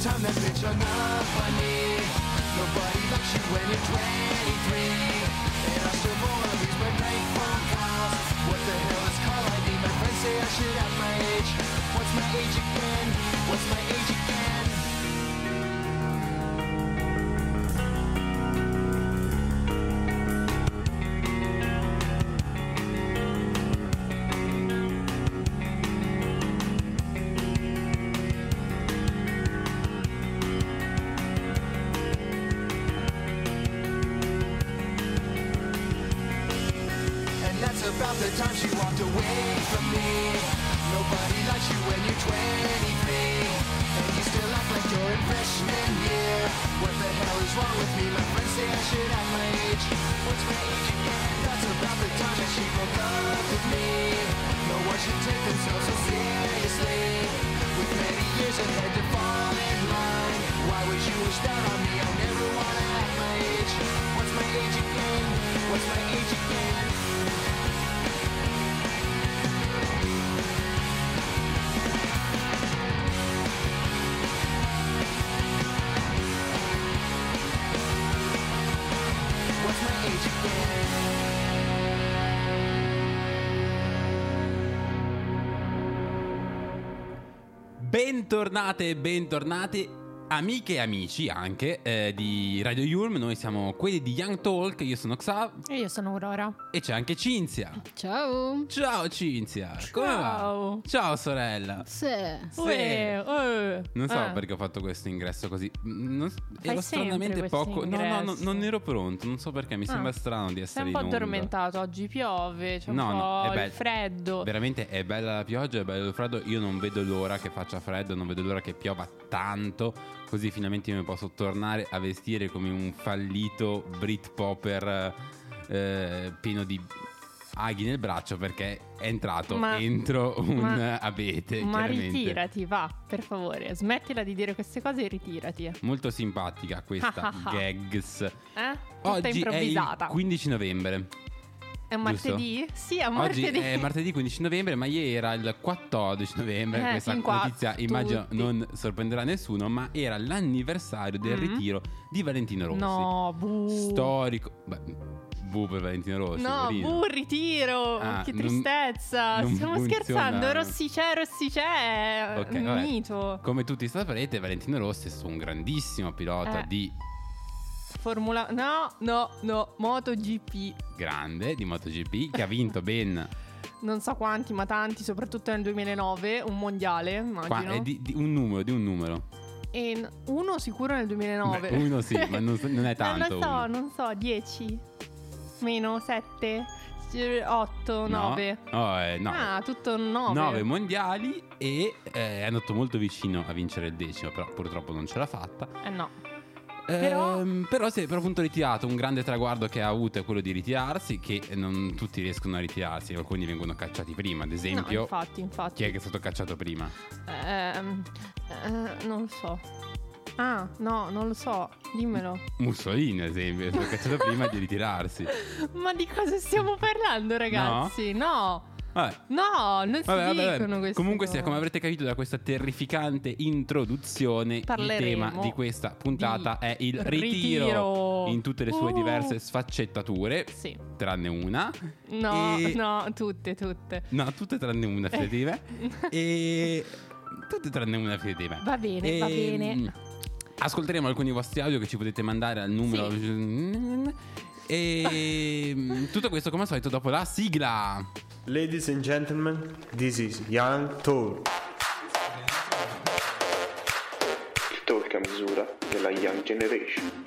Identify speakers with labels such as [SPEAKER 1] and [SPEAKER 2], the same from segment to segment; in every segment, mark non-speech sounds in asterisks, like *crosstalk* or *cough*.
[SPEAKER 1] Time that bitch hung up
[SPEAKER 2] Bentornate e bentornati, amiche e amici anche eh, di Radio Yulm. Noi siamo quelli di Young Talk. Io sono Xav
[SPEAKER 3] E io sono Aurora.
[SPEAKER 2] e c'è anche Cinzia.
[SPEAKER 4] Ciao.
[SPEAKER 2] Ciao Cinzia, come va?
[SPEAKER 3] Ciao.
[SPEAKER 2] Ciao sorella.
[SPEAKER 4] Sì.
[SPEAKER 2] Sì.
[SPEAKER 3] Uè, uè.
[SPEAKER 2] Non so
[SPEAKER 3] Ah.
[SPEAKER 2] perché ho fatto questo ingresso così. Mm, non-
[SPEAKER 3] Fai
[SPEAKER 2] ero stranamente poco. No, no, no, non ero pronto. Non so perché. Mi
[SPEAKER 3] Ah.
[SPEAKER 2] sembra strano di
[SPEAKER 3] Sei
[SPEAKER 2] essere
[SPEAKER 3] un po' addormentato, oggi piove, c'è un
[SPEAKER 2] No,
[SPEAKER 3] po'
[SPEAKER 2] no, è
[SPEAKER 3] il
[SPEAKER 2] bello.
[SPEAKER 3] freddo.
[SPEAKER 2] Veramente è bella la pioggia, è bello il freddo. Io non vedo l'ora che faccia freddo, non vedo l'ora che piova tanto. Così finalmente io mi posso tornare a vestire come un fallito Britpopper eh, pieno di aghi nel braccio perché è entrato
[SPEAKER 3] Ma-
[SPEAKER 2] entro un
[SPEAKER 3] ma-
[SPEAKER 2] abete.
[SPEAKER 3] Ma ritirati, va, per favore. Smettila di dire queste cose e ritirati. Eh?
[SPEAKER 2] Molto simpatica questa gags.
[SPEAKER 3] Tutta
[SPEAKER 2] Oggi è il
[SPEAKER 3] improvvisata.
[SPEAKER 2] 15 novembre.
[SPEAKER 3] È un
[SPEAKER 2] giusto?
[SPEAKER 3] martedì? Sì, è un
[SPEAKER 2] Oggi
[SPEAKER 3] martedì.
[SPEAKER 2] è martedì 15 novembre, ma ieri era il 14 novembre.
[SPEAKER 3] Eh,
[SPEAKER 2] Questa
[SPEAKER 3] qua
[SPEAKER 2] notizia immagino
[SPEAKER 3] tutti.
[SPEAKER 2] non sorprenderà nessuno, ma era l'anniversario del
[SPEAKER 3] Mhm.
[SPEAKER 2] ritiro di Valentino Rossi.
[SPEAKER 3] No, bu.
[SPEAKER 2] Storico. Beh, bu per Valentino Rossi.
[SPEAKER 3] No, bu, ritiro.
[SPEAKER 2] Ah,
[SPEAKER 3] che
[SPEAKER 2] non-
[SPEAKER 3] tristezza.
[SPEAKER 2] non
[SPEAKER 3] Stiamo
[SPEAKER 2] funziona.
[SPEAKER 3] scherzando. Rossicè, Rossicè.
[SPEAKER 2] Ok,
[SPEAKER 3] un
[SPEAKER 2] vabbè.
[SPEAKER 3] mito.
[SPEAKER 2] Come tutti saprete, Valentino Rossi è stato un grandissimo pilota
[SPEAKER 3] Eh.
[SPEAKER 2] di
[SPEAKER 3] Formula. No, no, no. MotoGP.
[SPEAKER 2] grande di MotoGP che ha vinto ben *laughs*
[SPEAKER 3] Non so quanti, ma tanti, soprattutto nel 2009. Un mondiale,
[SPEAKER 2] qua-
[SPEAKER 3] immagino.
[SPEAKER 2] eh, di, di un numero, di un numero.
[SPEAKER 3] E uno sicuro nel 2009.
[SPEAKER 2] Beh, uno sì, ma non, non è *laughs* tanto.
[SPEAKER 3] non so,
[SPEAKER 2] uno.
[SPEAKER 3] non so, 10. Meno 7. 8, 9.
[SPEAKER 2] No, eh, no.
[SPEAKER 3] Ah, tutto 9.
[SPEAKER 2] 9 mondiali e eh, è andato molto vicino a vincere il decimo, però purtroppo non ce l'ha fatta.
[SPEAKER 3] Eh no.
[SPEAKER 2] Però,
[SPEAKER 3] Però-
[SPEAKER 2] però si è per appunto ritirato. Un grande traguardo che ha avuto è quello di ritirarsi, che non tutti riescono a ritirarsi, alcuni vengono cacciati prima. Ad
[SPEAKER 3] No,
[SPEAKER 2] esempio,
[SPEAKER 3] infatti, infatti.
[SPEAKER 2] chi è che è stato cacciato prima?
[SPEAKER 3] Ehm, eh, non lo so. Ah, no, non lo so. Dimmelo.
[SPEAKER 2] Mussolini, ad esempio, è stato cacciato prima di ritirarsi. *laughs*
[SPEAKER 3] Ma di cosa stiamo parlando, ragazzi? No.
[SPEAKER 2] Vabbè.
[SPEAKER 3] No, non si
[SPEAKER 2] Vabbè, vabbè, vabbè.
[SPEAKER 3] dicono queste
[SPEAKER 2] Comunque
[SPEAKER 3] cose.
[SPEAKER 2] sia, come avrete capito da questa terrificante introduzione, il
[SPEAKER 3] Parleremo
[SPEAKER 2] tema di questa puntata
[SPEAKER 3] di
[SPEAKER 2] è il ritiro,
[SPEAKER 3] ritiro.
[SPEAKER 2] in tutte le sue
[SPEAKER 3] Uh.
[SPEAKER 2] diverse sfaccettature,
[SPEAKER 3] Sì.
[SPEAKER 2] tranne una.
[SPEAKER 3] No,
[SPEAKER 2] E-
[SPEAKER 3] no, tutte, tutte.
[SPEAKER 2] No, tutte tranne una, fidati di me. e tutte tranne una, fidati di me.
[SPEAKER 3] Va bene, va
[SPEAKER 2] E,
[SPEAKER 3] bene.
[SPEAKER 2] Ascolteremo alcuni vostri audio che ci potete mandare al numero. E mm, tutto questo come al solito dopo la sigla.
[SPEAKER 5] Ladies and gentlemen, this is Young Talk.
[SPEAKER 6] il talk a misura della Young Generation.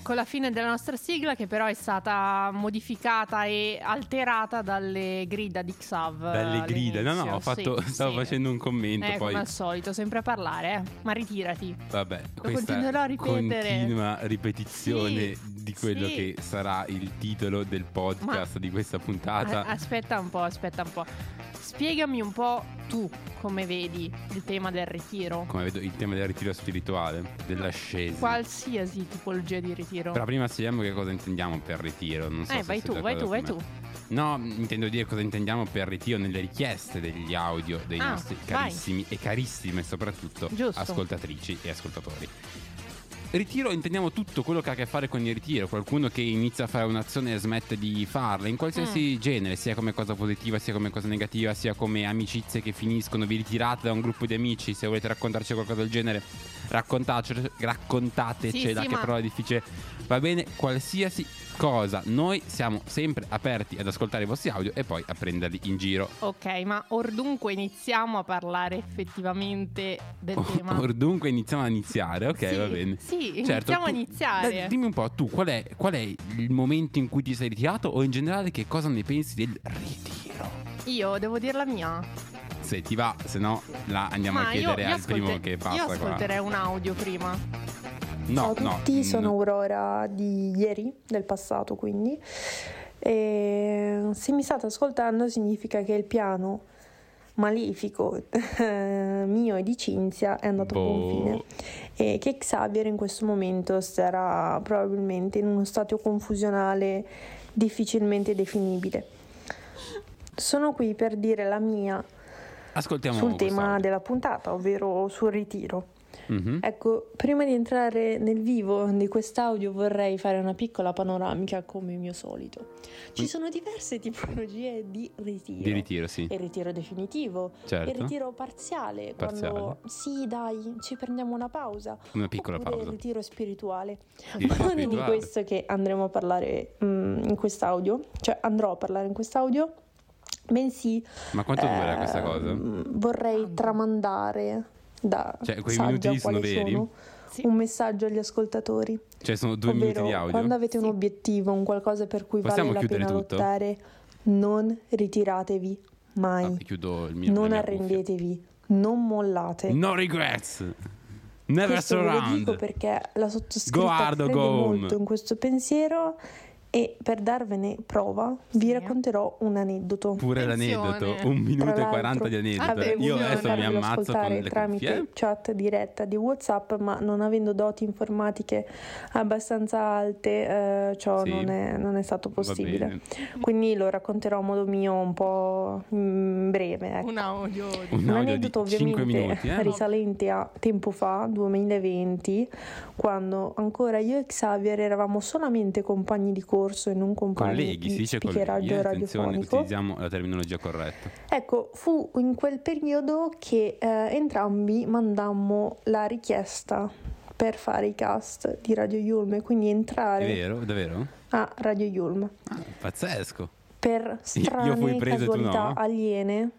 [SPEAKER 3] Ecco la fine della nostra sigla che però è stata modificata e alterata dalle grida di Xav.
[SPEAKER 2] Dalle grida, no, no, fatto-
[SPEAKER 3] Sì,
[SPEAKER 2] stavo
[SPEAKER 3] sì.
[SPEAKER 2] facendo un commento,
[SPEAKER 3] Eh,
[SPEAKER 2] poi-
[SPEAKER 3] come al solito, sempre a parlare, eh. ma ritirati.
[SPEAKER 2] Vabbè,
[SPEAKER 3] Lo continuerò a ripetere.
[SPEAKER 2] continua ripetizione
[SPEAKER 3] Sì,
[SPEAKER 2] di quello che sarà il titolo del podcast di questa puntata.
[SPEAKER 3] A- aspetta un po', aspetta un po'. Spiegami un po' tu come vedi il tema del ritiro.
[SPEAKER 2] Come vedo il tema del ritiro spirituale, dell'ascesa.
[SPEAKER 3] Qualsiasi tipologia di ritiro.
[SPEAKER 2] Però prima spieghiamo che cosa intendiamo per ritiro. Non so
[SPEAKER 3] eh,
[SPEAKER 2] se
[SPEAKER 3] vai tu, vai tu, vai tu.
[SPEAKER 2] No, intendo dire cosa intendiamo per ritiro nelle richieste degli audio dei
[SPEAKER 3] Ah,
[SPEAKER 2] nostri
[SPEAKER 3] vai.
[SPEAKER 2] carissimi e carissime soprattutto
[SPEAKER 3] Giusto.
[SPEAKER 2] ascoltatrici e ascoltatori. Ritiro intendiamo tutto quello che ha a che fare con il ritiro, qualcuno che inizia a fare un'azione e smette di farla, in qualsiasi
[SPEAKER 3] Mm.
[SPEAKER 2] genere, sia come cosa positiva, sia come cosa negativa, sia come amicizie che finiscono, vi ritirate da un gruppo di amici, se volete raccontarci qualcosa del genere, raccontatecela,
[SPEAKER 3] Sì, sì,
[SPEAKER 2] che
[SPEAKER 3] ma-
[SPEAKER 2] parola difficile, va bene, qualsiasi cosa, noi siamo sempre aperti ad ascoltare i vostri audio e poi a prenderli in giro.
[SPEAKER 3] Ok, ma or dunque iniziamo a parlare effettivamente del tema.
[SPEAKER 2] Or dunque iniziamo a iniziare, ok,
[SPEAKER 3] Sì,
[SPEAKER 2] va bene.
[SPEAKER 3] Sì,
[SPEAKER 2] Certo,
[SPEAKER 3] iniziamo a
[SPEAKER 2] tu-
[SPEAKER 3] iniziare.
[SPEAKER 2] dai, dimmi un po', tu qual è, qual è il momento in cui ti sei ritirato o in generale che cosa ne pensi del ritiro?
[SPEAKER 3] Io devo dire la mia.
[SPEAKER 2] Se ti va, se no la andiamo
[SPEAKER 3] ma
[SPEAKER 2] a
[SPEAKER 3] io,
[SPEAKER 2] chiedere
[SPEAKER 3] io
[SPEAKER 2] al primo
[SPEAKER 3] ascolte-
[SPEAKER 2] che passa
[SPEAKER 3] io
[SPEAKER 2] qua.
[SPEAKER 3] ascolterei un audio prima.
[SPEAKER 2] No,
[SPEAKER 7] Ciao a
[SPEAKER 2] no,
[SPEAKER 7] tutti,
[SPEAKER 2] no.
[SPEAKER 7] sono Aurora di ieri, del passato quindi. E se mi state ascoltando significa che il piano malefico eh, mio e di Cinzia è andato a buon
[SPEAKER 2] Boh.
[SPEAKER 7] fine e che Xavier in questo momento sarà probabilmente in uno stato confusionale difficilmente definibile. Sono qui per dire la mia
[SPEAKER 2] Ascoltiamo
[SPEAKER 7] sul tema della puntata, ovvero sul ritiro.
[SPEAKER 2] Mhm.
[SPEAKER 7] Ecco, prima di entrare nel vivo di quest'audio vorrei fare una piccola panoramica come mio solito. Ci
[SPEAKER 2] Mm.
[SPEAKER 7] sono diverse tipologie di ritiro.
[SPEAKER 2] Di ritiro, sì.
[SPEAKER 7] Il ritiro definitivo,
[SPEAKER 2] Certo.
[SPEAKER 7] il ritiro parziale,
[SPEAKER 2] Parziale.
[SPEAKER 7] quando sì dai, ci prendiamo una pausa.
[SPEAKER 2] Una piccola pausa.
[SPEAKER 7] il ritiro spirituale.
[SPEAKER 2] Il
[SPEAKER 7] Ma non è di questo che andremo a parlare mm, in quest'audio, cioè andrò a parlare in quest'audio, bensì
[SPEAKER 2] Ma quanto dura questa
[SPEAKER 7] ehm,
[SPEAKER 2] cosa?
[SPEAKER 7] vorrei tramandare da
[SPEAKER 2] Cioè, quei
[SPEAKER 7] saggia
[SPEAKER 2] minuti sono veri?
[SPEAKER 7] sono,
[SPEAKER 3] Sì.
[SPEAKER 7] un messaggio agli ascoltatori.
[SPEAKER 2] Cioè sono due minuti
[SPEAKER 7] ovvero,
[SPEAKER 2] di audio?
[SPEAKER 7] quando avete un
[SPEAKER 3] Sì.
[SPEAKER 7] obiettivo, un qualcosa per cui
[SPEAKER 2] Possiamo
[SPEAKER 7] vale la pena
[SPEAKER 2] tutto?
[SPEAKER 7] lottare, non ritiratevi mai.
[SPEAKER 2] Ah, chiudo il mio
[SPEAKER 7] non
[SPEAKER 2] mia cuffia.
[SPEAKER 7] arrendetevi, non mollate.
[SPEAKER 2] No regrets. Never
[SPEAKER 7] Questo ve lo dico
[SPEAKER 2] surround.
[SPEAKER 7] perché la
[SPEAKER 2] Go
[SPEAKER 7] sottoscritta
[SPEAKER 2] hard or
[SPEAKER 7] crede
[SPEAKER 2] go
[SPEAKER 7] molto in questo pensiero e per darvene prova vi
[SPEAKER 3] Sì.
[SPEAKER 7] racconterò un aneddoto.
[SPEAKER 2] Pure
[SPEAKER 3] Attenzione.
[SPEAKER 2] l'aneddoto, un minuto e 40
[SPEAKER 7] l'altro,
[SPEAKER 2] di aneddoto.
[SPEAKER 7] Avevo
[SPEAKER 2] Io adesso mi ammazzo con
[SPEAKER 7] ascoltare
[SPEAKER 2] le
[SPEAKER 7] tramite
[SPEAKER 2] cuffie.
[SPEAKER 7] chat diretta di WhatsApp, ma non avendo doti informatiche abbastanza alte, eh, ciò
[SPEAKER 2] Sì.
[SPEAKER 7] non, è, non è stato possibile. Quindi lo racconterò a modo mio un po' mm, breve. ecco.
[SPEAKER 3] Un audio. di-
[SPEAKER 2] Un
[SPEAKER 7] Un
[SPEAKER 2] audio di
[SPEAKER 7] aneddoto
[SPEAKER 2] 5
[SPEAKER 7] ovviamente
[SPEAKER 2] minuti, eh? *laughs*
[SPEAKER 7] risalente a tempo fa, 2020, quando ancora io e Xavier eravamo solamente compagni di corso e non compagni
[SPEAKER 2] Colleghi, si
[SPEAKER 7] di
[SPEAKER 2] dice colleghi. eh,
[SPEAKER 7] radiofonico.
[SPEAKER 2] utilizziamo la terminologia corretta.
[SPEAKER 7] Ecco, fu in quel periodo che eh, entrambi mandammo la richiesta per fare i cast di Radio Yulm e quindi
[SPEAKER 2] È
[SPEAKER 7] entrare
[SPEAKER 2] vero? Davvero?
[SPEAKER 7] a Radio Yulm.
[SPEAKER 2] Ah, pazzesco.
[SPEAKER 7] Per
[SPEAKER 2] io
[SPEAKER 7] strane
[SPEAKER 2] fui preso
[SPEAKER 7] casualità
[SPEAKER 2] no?
[SPEAKER 7] aliene,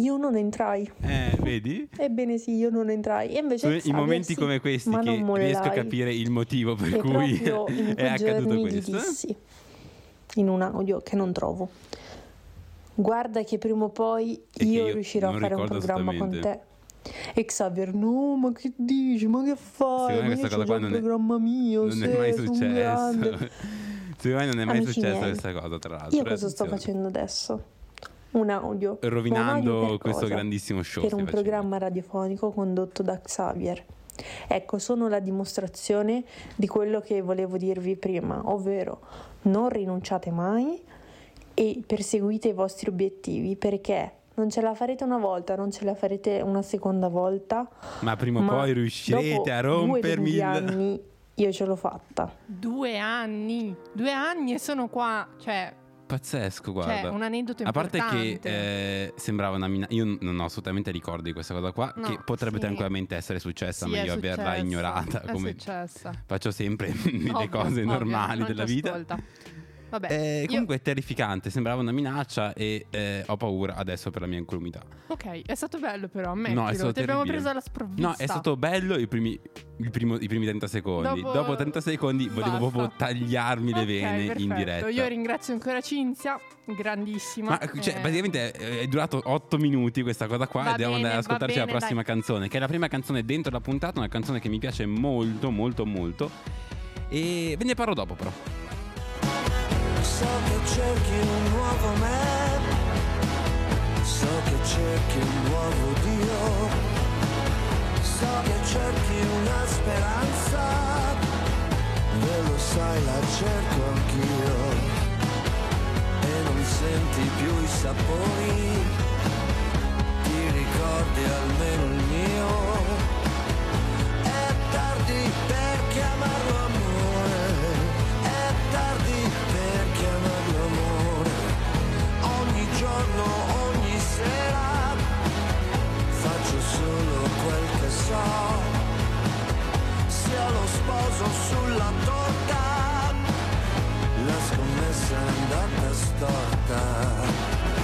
[SPEAKER 7] io non entrai.
[SPEAKER 2] Eh, vedi?
[SPEAKER 7] Ebbene sì, io non entrai. E invece
[SPEAKER 2] Sono i momenti
[SPEAKER 7] sì,
[SPEAKER 2] come questi che riesco a capire il motivo per
[SPEAKER 7] e
[SPEAKER 2] cui *laughs* è accaduto questo.
[SPEAKER 7] dissi in un audio che non trovo. Guarda che prima o poi io,
[SPEAKER 2] io
[SPEAKER 7] riuscirò a fare un programma con te. E Xavier, no, ma che dici? Ma che fai?
[SPEAKER 2] Secondo
[SPEAKER 7] Ma
[SPEAKER 2] questa cosa qua non è-
[SPEAKER 7] programma mio,
[SPEAKER 2] Non è mai successo. *laughs* Secondo me non è mai
[SPEAKER 7] Amici
[SPEAKER 2] successa
[SPEAKER 7] miei,
[SPEAKER 2] questa cosa, tra l'altro.
[SPEAKER 7] Io cosa sto facendo adesso? Un audio. Un
[SPEAKER 2] Rovinando
[SPEAKER 7] audio per
[SPEAKER 2] questo
[SPEAKER 7] cosa?
[SPEAKER 2] grandissimo show.
[SPEAKER 7] per un
[SPEAKER 2] facendo.
[SPEAKER 7] programma radiofonico condotto da Xavier. Ecco, sono la dimostrazione di quello che volevo dirvi prima, ovvero non rinunciate mai e perseguite i vostri obiettivi perché non ce la farete una volta, non ce la farete una seconda volta.
[SPEAKER 2] Ma prima o poi riuscirete
[SPEAKER 7] dopo
[SPEAKER 2] a
[SPEAKER 7] due
[SPEAKER 2] rompermi il...
[SPEAKER 7] anni io ce l'ho fatta.
[SPEAKER 3] Due anni. Due anni e sono qua. Cioè,
[SPEAKER 2] pazzesco, guarda.
[SPEAKER 3] Cioè, un aneddoto
[SPEAKER 2] A parte che
[SPEAKER 3] importante.
[SPEAKER 2] eh, sembrava una mina. Io non ho assolutamente ricordo di questa cosa qua.
[SPEAKER 3] No,
[SPEAKER 2] che potrebbe
[SPEAKER 3] sì.
[SPEAKER 2] tranquillamente essere successa,
[SPEAKER 3] Sì,
[SPEAKER 2] ma io averla ignorata.
[SPEAKER 3] È
[SPEAKER 2] Come
[SPEAKER 3] successa.
[SPEAKER 2] faccio sempre
[SPEAKER 3] Ovvio,
[SPEAKER 2] cose
[SPEAKER 3] ovvio,
[SPEAKER 2] normali
[SPEAKER 3] non
[SPEAKER 2] della vita.
[SPEAKER 3] ascolta. Vabbè,
[SPEAKER 2] Eh,
[SPEAKER 3] io-
[SPEAKER 2] comunque è terrificante, sembrava una minaccia e eh, ho paura adesso per la mia incolumità.
[SPEAKER 3] Ok, è stato bello però, ammettilo.
[SPEAKER 2] No, è stato
[SPEAKER 3] Ti abbiamo
[SPEAKER 2] terribile.
[SPEAKER 3] preso alla sprovvista.
[SPEAKER 2] No, è stato bello i primi, primo- i primi 30 secondi.
[SPEAKER 3] Dopo-
[SPEAKER 2] Dopo, 30 secondi volevo
[SPEAKER 3] Basta.
[SPEAKER 2] proprio tagliarmi le
[SPEAKER 3] Ok,
[SPEAKER 2] vene in
[SPEAKER 3] perfetto.
[SPEAKER 2] diretta.
[SPEAKER 3] Io ringrazio ancora Cinzia, grandissima.
[SPEAKER 2] Ma cioè,
[SPEAKER 3] Eh,
[SPEAKER 2] praticamente è, è durato 8 minuti questa cosa qua
[SPEAKER 3] Va
[SPEAKER 2] e dobbiamo
[SPEAKER 3] bene,
[SPEAKER 2] andare ad ascoltarci la
[SPEAKER 3] bene,
[SPEAKER 2] prossima
[SPEAKER 3] dai.
[SPEAKER 2] canzone, che è la prima canzone dentro la puntata, una canzone che mi piace molto, molto, molto. E ve ne parlo dopo però.
[SPEAKER 8] So che cerchi un nuovo me, so che cerchi un nuovo Dio, so che cerchi una speranza, e lo sai la cerco anch'io, e non senti più i sapori, ti ricordi almeno il so. Sia lo sposo sulla torta, la scommessa è andata storta.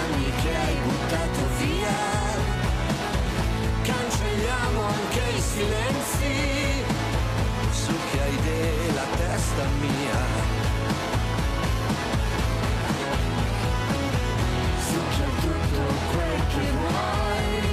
[SPEAKER 8] Anni che hai buttato via, cancelliamo anche i silenzi, su che hai della testa mia. Succhia tutto quel che vuoi.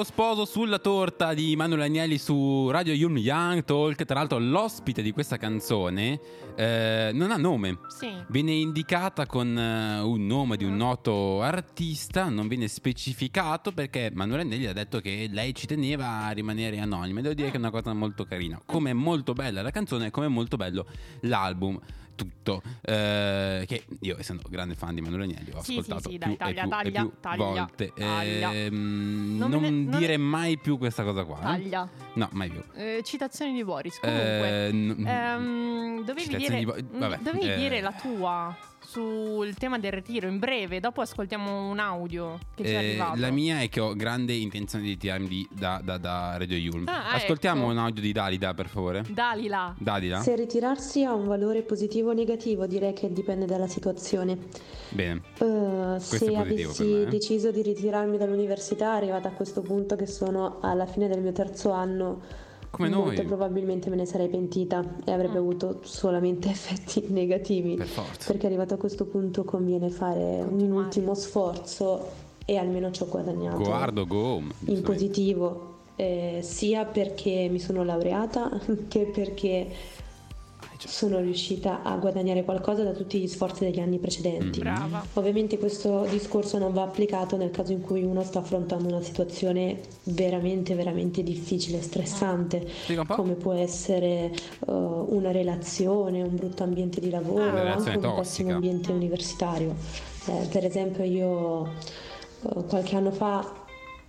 [SPEAKER 2] Lo sposo sulla torta di Manuel Agnelli su Radio Yum Young Talk. Tra l'altro, l'ospite di questa canzone eh, non ha nome.
[SPEAKER 3] Sì.
[SPEAKER 2] Viene indicata con eh, un nome di un noto artista, non viene specificato perché Manuel Agnelli ha detto che lei ci teneva a rimanere anonima. E Devo dire che è una cosa molto carina. Come è molto bella la canzone, come è molto bello l'album. Soprattutto, eh, che io essendo grande fan di Manuel Agnelli ho
[SPEAKER 3] Sì, sì,
[SPEAKER 2] ascoltato
[SPEAKER 3] sì,
[SPEAKER 2] più
[SPEAKER 3] dai, taglia,
[SPEAKER 2] più,
[SPEAKER 3] taglia,
[SPEAKER 2] più
[SPEAKER 3] taglia,
[SPEAKER 2] volte.
[SPEAKER 3] taglia.
[SPEAKER 2] Ehm,
[SPEAKER 3] Non
[SPEAKER 2] non
[SPEAKER 3] ne- non
[SPEAKER 2] dire
[SPEAKER 3] ne-
[SPEAKER 2] mai più questa cosa qua. eh.
[SPEAKER 3] Taglia.
[SPEAKER 2] No, mai più.
[SPEAKER 3] Eh, citazioni di Boris. Comunque,
[SPEAKER 2] Eh, n-
[SPEAKER 3] ehm, dovevi, dire,
[SPEAKER 2] di Bo- vabbè,
[SPEAKER 3] dovevi
[SPEAKER 2] eh.
[SPEAKER 3] dire la tua sul tema del ritiro in breve. Dopo ascoltiamo un audio che ci è
[SPEAKER 2] Eh,
[SPEAKER 3] arrivato.
[SPEAKER 2] la mia è che ho grande intenzione di tirarmi da, da- da Radio Yulm.
[SPEAKER 3] Ah,
[SPEAKER 2] Ascoltiamo
[SPEAKER 3] ecco.
[SPEAKER 2] un audio di Dalida, per favore.
[SPEAKER 3] Dalila.
[SPEAKER 2] Dalida?
[SPEAKER 9] Se ritirarsi ha un valore positivo o negativo, direi che dipende dalla situazione.
[SPEAKER 2] Bene. Questo
[SPEAKER 9] se avessi
[SPEAKER 2] me, eh.
[SPEAKER 9] deciso di ritirarmi dall'università, arrivata a questo punto che sono alla fine del mio terzo anno,
[SPEAKER 2] Come
[SPEAKER 9] molto
[SPEAKER 2] noi.
[SPEAKER 9] probabilmente me ne sarei pentita e avrebbe
[SPEAKER 3] Mm.
[SPEAKER 9] avuto solamente *laughs* effetti negativi.
[SPEAKER 2] Per forza.
[SPEAKER 9] Perché arrivato a questo punto conviene fare un ultimo sforzo e almeno ci ho guadagnato
[SPEAKER 2] Guardo, go
[SPEAKER 9] in positivo, eh, sia perché mi sono laureata *laughs* che perché sono riuscita a guadagnare qualcosa da tutti gli sforzi degli anni precedenti.
[SPEAKER 3] Brava.
[SPEAKER 9] Ovviamente questo discorso non va applicato nel caso in cui uno sta affrontando una situazione veramente, veramente difficile, stressante, come può essere eh, una relazione, un brutto ambiente di lavoro,
[SPEAKER 2] relazione
[SPEAKER 9] anche un
[SPEAKER 2] tossica.
[SPEAKER 9] pessimo ambiente universitario. Eh, per esempio io eh, qualche anno fa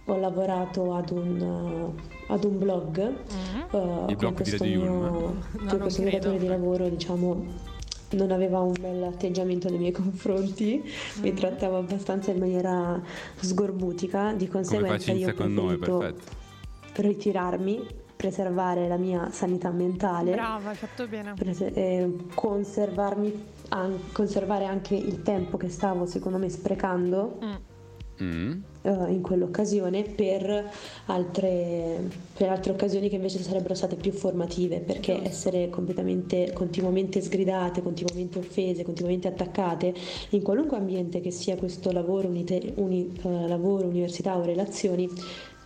[SPEAKER 9] ho lavorato ad un, ad un blog
[SPEAKER 3] Mm.
[SPEAKER 9] eh,
[SPEAKER 2] Il blog
[SPEAKER 9] con
[SPEAKER 2] di
[SPEAKER 9] questo
[SPEAKER 2] Yulm.
[SPEAKER 9] mio,
[SPEAKER 3] No,
[SPEAKER 9] questo mio datore di lavoro diciamo non aveva un bel atteggiamento nei miei confronti,
[SPEAKER 3] Mm.
[SPEAKER 9] mi trattava abbastanza in maniera sgorbutica, di conseguenza io ho
[SPEAKER 2] con noi, perfetto.
[SPEAKER 9] ritirarmi, preservare la mia sanità mentale,
[SPEAKER 3] Brava, hai fatto bene.
[SPEAKER 9] prese- eh, conservarmi an- conservare anche il tempo che stavo secondo me sprecando
[SPEAKER 3] Mm.
[SPEAKER 2] Mm.
[SPEAKER 9] eh, in quell'occasione per altre, per altre occasioni che invece sarebbero state più formative perché essere completamente continuamente sgridate, continuamente offese, continuamente attaccate in qualunque ambiente che sia questo lavoro, unite- uni- eh, lavoro università o relazioni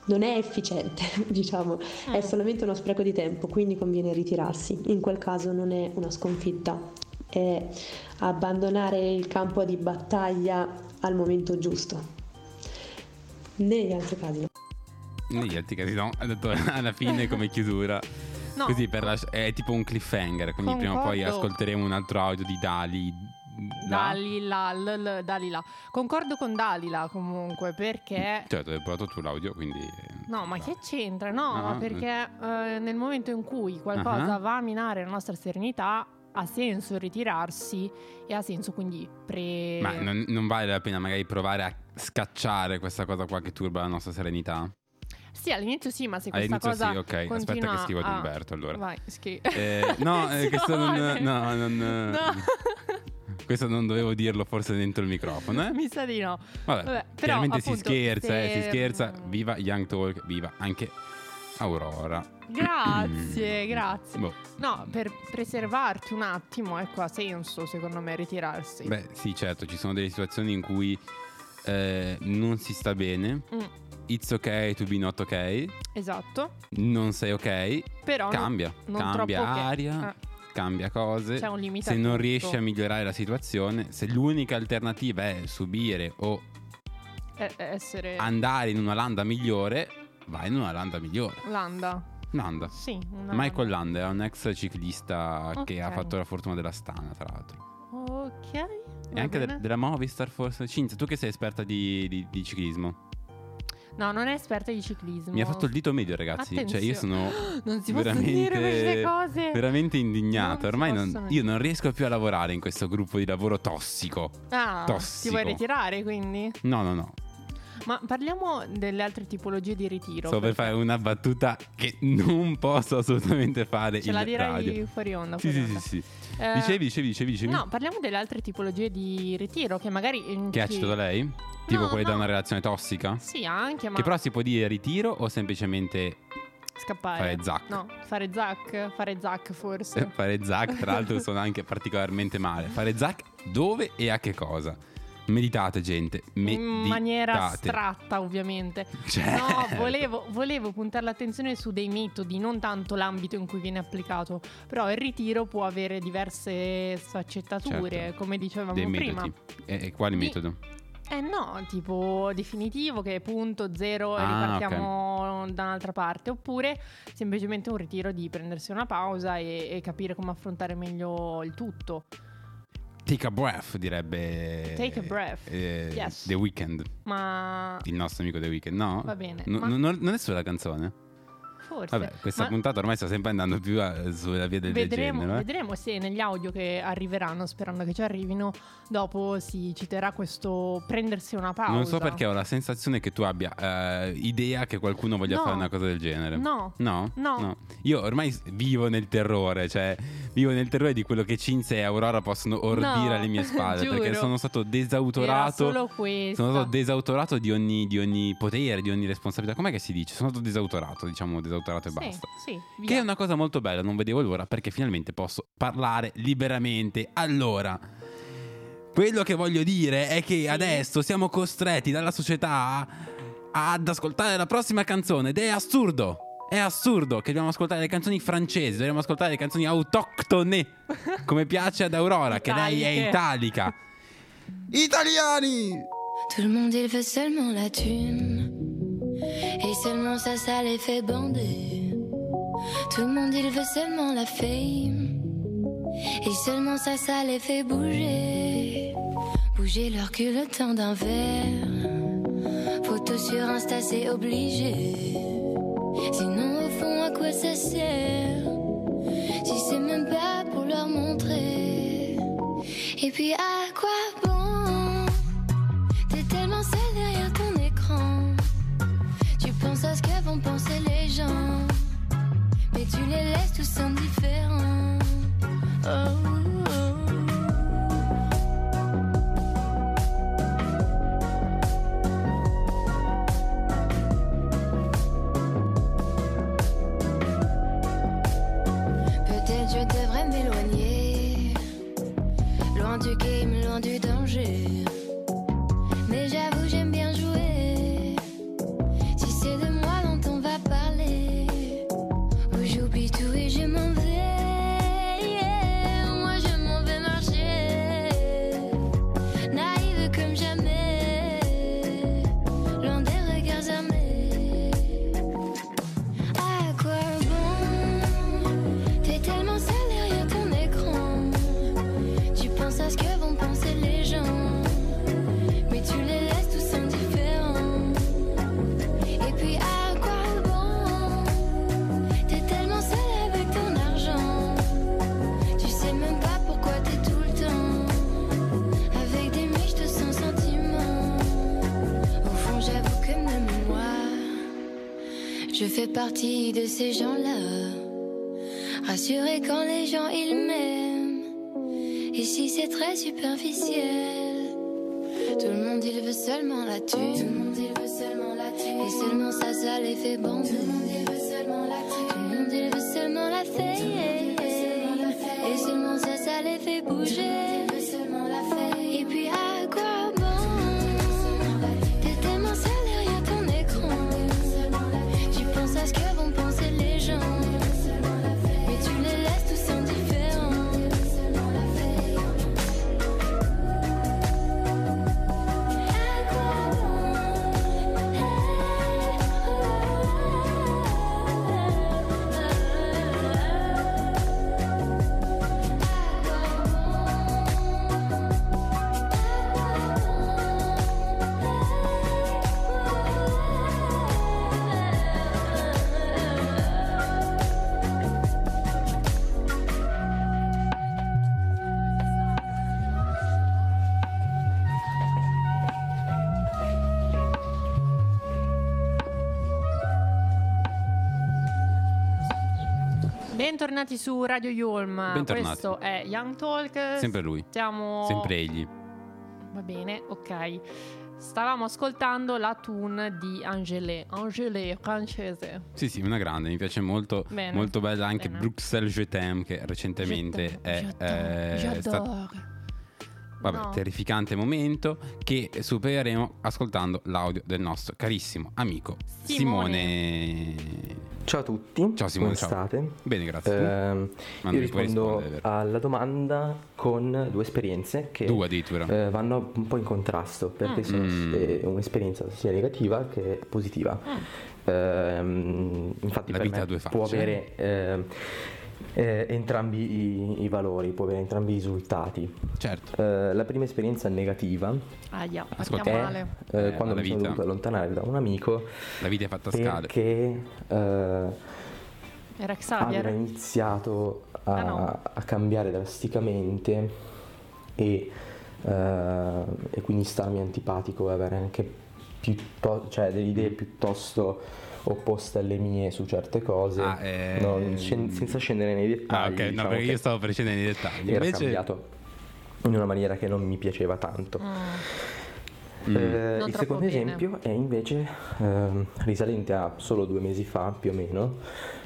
[SPEAKER 9] non è efficiente, *laughs* diciamo, è solamente uno spreco di tempo, quindi conviene ritirarsi. In quel caso non è una sconfitta, è abbandonare il campo di battaglia al momento giusto. Negli altri casi no.
[SPEAKER 2] Negli altri casi no, ha detto *laughs* alla fine come chiusura.
[SPEAKER 3] No.
[SPEAKER 2] Così per lasci- è tipo un cliffhanger, quindi prima o poi
[SPEAKER 3] Concordo.
[SPEAKER 2] ascolteremo un altro audio di Dali. Da?
[SPEAKER 3] Dalila, l- l- Dalila. Concordo con Dalila comunque perché...
[SPEAKER 2] Certo, hai provato tu l'audio, quindi...
[SPEAKER 3] No, ma che c'entra? No,
[SPEAKER 2] No,
[SPEAKER 3] ma perché eh, nel momento in cui qualcosa
[SPEAKER 2] Ah.
[SPEAKER 3] va a minare la nostra serenità, ha senso ritirarsi e ha senso quindi pre...
[SPEAKER 2] Ma non, non vale la pena magari provare a scacciare questa cosa qua che turba la nostra serenità?
[SPEAKER 3] Sì, all'inizio sì, ma se questa cosa
[SPEAKER 2] sì, ok. Aspetta
[SPEAKER 3] continua
[SPEAKER 2] che scrivo ad
[SPEAKER 3] a-
[SPEAKER 2] Umberto allora.
[SPEAKER 3] Vai, scrivi.
[SPEAKER 2] Eh, *laughs* no, eh, questo non, no, non,
[SPEAKER 3] No.
[SPEAKER 2] questo non dovevo dirlo forse dentro il microfono, eh? *laughs*
[SPEAKER 3] Mi sa di no.
[SPEAKER 2] Vabbè,
[SPEAKER 3] Vabbè, però,
[SPEAKER 2] chiaramente si
[SPEAKER 3] appunto,
[SPEAKER 2] scherza, eh,
[SPEAKER 3] se-
[SPEAKER 2] si scherza. Viva Young Talk, viva anche Aurora.
[SPEAKER 3] Grazie, grazie.
[SPEAKER 2] Boh,
[SPEAKER 3] No, per preservarti un attimo, ecco, ha senso secondo me ritirarsi.
[SPEAKER 2] beh, sì, certo, ci sono delle situazioni in cui eh, non si sta bene.
[SPEAKER 3] Mm,
[SPEAKER 2] It's ok to be not ok.
[SPEAKER 3] esatto.
[SPEAKER 2] Non sei ok.
[SPEAKER 3] Però
[SPEAKER 2] Cambia,
[SPEAKER 3] non
[SPEAKER 2] cambia
[SPEAKER 3] troppo che-
[SPEAKER 2] aria,
[SPEAKER 3] eh.
[SPEAKER 2] cambia cose.
[SPEAKER 3] C'è un limite
[SPEAKER 2] Se non riesci a migliorare la situazione, se l'unica alternativa è subire o
[SPEAKER 3] essere
[SPEAKER 2] andare in una landa migliore, vai in una landa migliore.
[SPEAKER 3] Landa.
[SPEAKER 2] Landa.
[SPEAKER 3] Sì, una
[SPEAKER 2] Michael Landa è un ex ciclista che ha fatto la fortuna della Stana, tra l'altro.
[SPEAKER 3] Ok.
[SPEAKER 2] E anche de- della Movistar, forse. Cinzia, tu che sei esperta di, di- di ciclismo,
[SPEAKER 3] No, non è esperta di ciclismo.
[SPEAKER 2] mi ha fatto il dito medio, ragazzi. Cioè, io sono *gasps*
[SPEAKER 3] Non si possono
[SPEAKER 2] veramente,
[SPEAKER 3] dire queste cose.
[SPEAKER 2] veramente indignato.
[SPEAKER 3] Non
[SPEAKER 2] Ormai non- io non riesco più a lavorare in questo gruppo di lavoro tossico.
[SPEAKER 3] Ah,
[SPEAKER 2] tossico.
[SPEAKER 3] ti vuoi ritirare quindi?
[SPEAKER 2] No, no, no.
[SPEAKER 3] Ma parliamo delle altre tipologie di ritiro.
[SPEAKER 2] Sto per fare una battuta che non posso assolutamente fare
[SPEAKER 3] Ce la dirai
[SPEAKER 2] radio.
[SPEAKER 3] fuori onda.
[SPEAKER 2] Sì,
[SPEAKER 3] fuori
[SPEAKER 2] sì,
[SPEAKER 3] onda.
[SPEAKER 2] sì, sì.
[SPEAKER 3] Eh,
[SPEAKER 2] Dicevi, dicevi, dicevi, dicevi.
[SPEAKER 3] No, parliamo delle altre tipologie di ritiro che magari... in
[SPEAKER 2] Che ha citato lei? Tipo
[SPEAKER 3] No,
[SPEAKER 2] quelle da
[SPEAKER 3] no.
[SPEAKER 2] una relazione tossica?
[SPEAKER 3] Sì, anche, ma
[SPEAKER 2] Che però si può dire ritiro o semplicemente
[SPEAKER 3] scappare.
[SPEAKER 2] fare zac.
[SPEAKER 3] No, fare zac, fare zac forse. *laughs*
[SPEAKER 2] fare zac, tra l'altro sono anche particolarmente male. Fare zac dove e a che cosa? Meditate, gente. Meditate.
[SPEAKER 3] In maniera astratta, ovviamente.
[SPEAKER 2] Certo.
[SPEAKER 3] No, volevo, volevo puntare l'attenzione su dei metodi, non tanto l'ambito in cui viene applicato. Però il ritiro può avere diverse sfaccettature,
[SPEAKER 2] Certo.
[SPEAKER 3] come dicevamo
[SPEAKER 2] Dei
[SPEAKER 3] prima.
[SPEAKER 2] metodi. E, e quali
[SPEAKER 3] Di-
[SPEAKER 2] metodo?
[SPEAKER 3] Eh no, tipo definitivo che è punto, zero e
[SPEAKER 2] Ah,
[SPEAKER 3] ripartiamo da un'altra parte. Oppure semplicemente un ritiro di prendersi una pausa e, e capire come affrontare meglio il tutto.
[SPEAKER 2] Take a breath, direbbe.
[SPEAKER 3] Take a breath.
[SPEAKER 2] eh,
[SPEAKER 3] Yes.
[SPEAKER 2] The Weeknd,
[SPEAKER 3] Ma
[SPEAKER 2] il nostro amico The Weeknd, no?
[SPEAKER 3] Va bene,
[SPEAKER 2] No-
[SPEAKER 3] ma-
[SPEAKER 2] non- è solo la canzone.
[SPEAKER 3] forse.
[SPEAKER 2] Vabbè, questa
[SPEAKER 3] Ma
[SPEAKER 2] puntata ormai sta sempre andando più a- sulla via del
[SPEAKER 3] vedremo,
[SPEAKER 2] eh.
[SPEAKER 3] vedremo se negli audio che arriveranno, sperando che ci arrivino, dopo si citerà questo prendersi una pausa.
[SPEAKER 2] Non so perché ho la sensazione che tu abbia eh, idea che qualcuno voglia
[SPEAKER 3] No.
[SPEAKER 2] fare una cosa del genere.
[SPEAKER 3] No.
[SPEAKER 2] No?
[SPEAKER 3] No.
[SPEAKER 2] Io ormai vivo nel terrore, cioè vivo nel terrore di quello che Cinzia e Aurora possono ordire
[SPEAKER 3] No,
[SPEAKER 2] alle mie *laughs* spalle. perché sono stato
[SPEAKER 3] Era
[SPEAKER 2] desautorato.
[SPEAKER 3] solo questo.
[SPEAKER 2] Sono stato desautorato di ogni, di ogni potere, di ogni responsabilità. Com'è che si dice? Sono stato desautorato, diciamo desautorato e
[SPEAKER 3] Sì,
[SPEAKER 2] basta.
[SPEAKER 3] sì, via.
[SPEAKER 2] Che è una cosa molto bella, non vedevo l'ora perché finalmente posso parlare liberamente. Allora, quello che voglio dire è che adesso siamo costretti dalla società ad ascoltare la prossima canzone ed è assurdo. È assurdo che dobbiamo ascoltare le canzoni francesi, dobbiamo ascoltare le canzoni autoctone, *laughs* come piace ad Aurora, che lei è italica. Italiani!
[SPEAKER 10] Tout le monde il veut seulement la thune. Et seulement ça ça les fait bander. Tout le monde il veut seulement la fame. Et seulement ça ça les fait bouger. Bouger leur cul le temps d'un verre. Photo sur Insta c'est obligé Sinon au fond à quoi ça sert Si c'est même pas pour leur montrer Et puis à quoi bon T'es tellement seul derrière ton écran. Tu penses à ce que vont penser les gens. Mais tu les laisses tous indifférents. Oh. Partie de ces gens-là.
[SPEAKER 3] Bentornati su Radio Yulm.
[SPEAKER 2] Bentornati.
[SPEAKER 3] Questo è Young Talk.
[SPEAKER 2] Sempre lui.
[SPEAKER 3] Stiamo...
[SPEAKER 2] Sempre egli.
[SPEAKER 3] Va bene, ok. Stavamo ascoltando la tune di Angelé. Angelé, francese.
[SPEAKER 2] Sì, sì, una grande, mi piace molto,
[SPEAKER 3] Bene.
[SPEAKER 2] molto bella anche
[SPEAKER 3] Bene.
[SPEAKER 2] Bruxelles Je t'aime che recentemente è,
[SPEAKER 3] J'adore,
[SPEAKER 2] è stato
[SPEAKER 3] j'adore.
[SPEAKER 2] Vabbè,
[SPEAKER 3] No.
[SPEAKER 2] terrificante momento che supereremo ascoltando l'audio del nostro carissimo amico
[SPEAKER 3] Simone.
[SPEAKER 2] Simone.
[SPEAKER 11] Ciao a tutti,
[SPEAKER 2] Ciao Simone,
[SPEAKER 11] come
[SPEAKER 2] ciao.
[SPEAKER 11] state?
[SPEAKER 2] Bene, grazie. Ma
[SPEAKER 11] io rispondo alla domanda con due esperienze che
[SPEAKER 2] Due
[SPEAKER 11] eh, vanno un po' in contrasto perché sono
[SPEAKER 2] Mm.
[SPEAKER 11] eh, un'esperienza sia negativa che positiva. Ehm, infatti
[SPEAKER 2] La
[SPEAKER 11] per
[SPEAKER 2] vita
[SPEAKER 11] me può avere ehm, eh, entrambi i, i valori, può avere entrambi i risultati.
[SPEAKER 2] Certo.
[SPEAKER 11] Eh, la prima esperienza negativa
[SPEAKER 3] Aia,
[SPEAKER 2] Ascolta,
[SPEAKER 3] partiamo
[SPEAKER 11] è
[SPEAKER 3] male.
[SPEAKER 11] eh,
[SPEAKER 2] Eh,
[SPEAKER 11] quando mi sono
[SPEAKER 2] vita.
[SPEAKER 11] dovuto allontanare da un amico
[SPEAKER 2] La vita è fatta a scale.
[SPEAKER 11] perché eh,
[SPEAKER 3] Era
[SPEAKER 11] aveva
[SPEAKER 3] Xavier?
[SPEAKER 11] iniziato a,
[SPEAKER 3] Ah, no.
[SPEAKER 11] a cambiare drasticamente e, eh, e quindi starmi antipatico e avere anche piuttosto, cioè delle idee piuttosto opposte alle mie su certe cose,
[SPEAKER 2] Ah, eh,
[SPEAKER 11] Non scen- senza scendere nei
[SPEAKER 2] Ah,
[SPEAKER 11] dettagli.
[SPEAKER 2] ok, no,
[SPEAKER 11] diciamo
[SPEAKER 2] perché
[SPEAKER 11] che
[SPEAKER 2] io stavo per scendere nei dettagli.
[SPEAKER 11] era
[SPEAKER 2] Invece,
[SPEAKER 11] cambiato in una maniera che non mi piaceva tanto.
[SPEAKER 2] Mm.
[SPEAKER 11] Eh,
[SPEAKER 3] Non
[SPEAKER 11] il
[SPEAKER 3] troppo
[SPEAKER 11] secondo
[SPEAKER 3] bene.
[SPEAKER 11] esempio è invece ehm, risalente a solo due mesi fa, più o meno,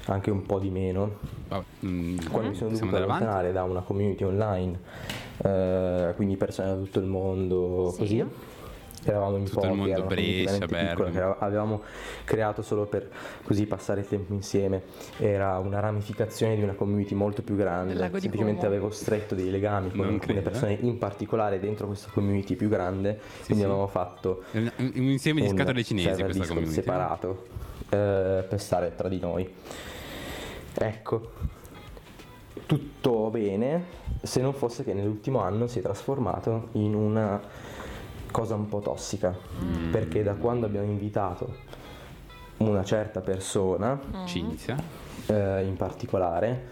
[SPEAKER 11] anche un po' di meno,
[SPEAKER 2] vabbè, mm,
[SPEAKER 11] quando mi sono dovuto allontanare da una community online, eh, quindi persone da tutto il mondo,
[SPEAKER 3] Sì.
[SPEAKER 11] così. Eravamo in
[SPEAKER 2] Tutto il
[SPEAKER 11] pochi,
[SPEAKER 2] mondo,
[SPEAKER 11] era una community
[SPEAKER 2] Brescia, Bergamo.
[SPEAKER 11] che avevamo creato solo per così passare il tempo insieme. Era una ramificazione di una community molto più grande. Semplicemente
[SPEAKER 3] Como.
[SPEAKER 11] avevo stretto dei legami con alcune persone in particolare dentro questa community più grande. quindi
[SPEAKER 2] sì.
[SPEAKER 11] avevamo fatto
[SPEAKER 2] un, un insieme di
[SPEAKER 11] un
[SPEAKER 2] scatole cinesi questa community.
[SPEAKER 11] separato eh, per stare tra di noi. Ecco, tutto bene se non fosse che nell'ultimo anno si è trasformato in una cosa un po' tossica,
[SPEAKER 2] Mm.
[SPEAKER 11] perché da quando abbiamo invitato una certa persona
[SPEAKER 2] Cinzia.
[SPEAKER 11] eh, in particolare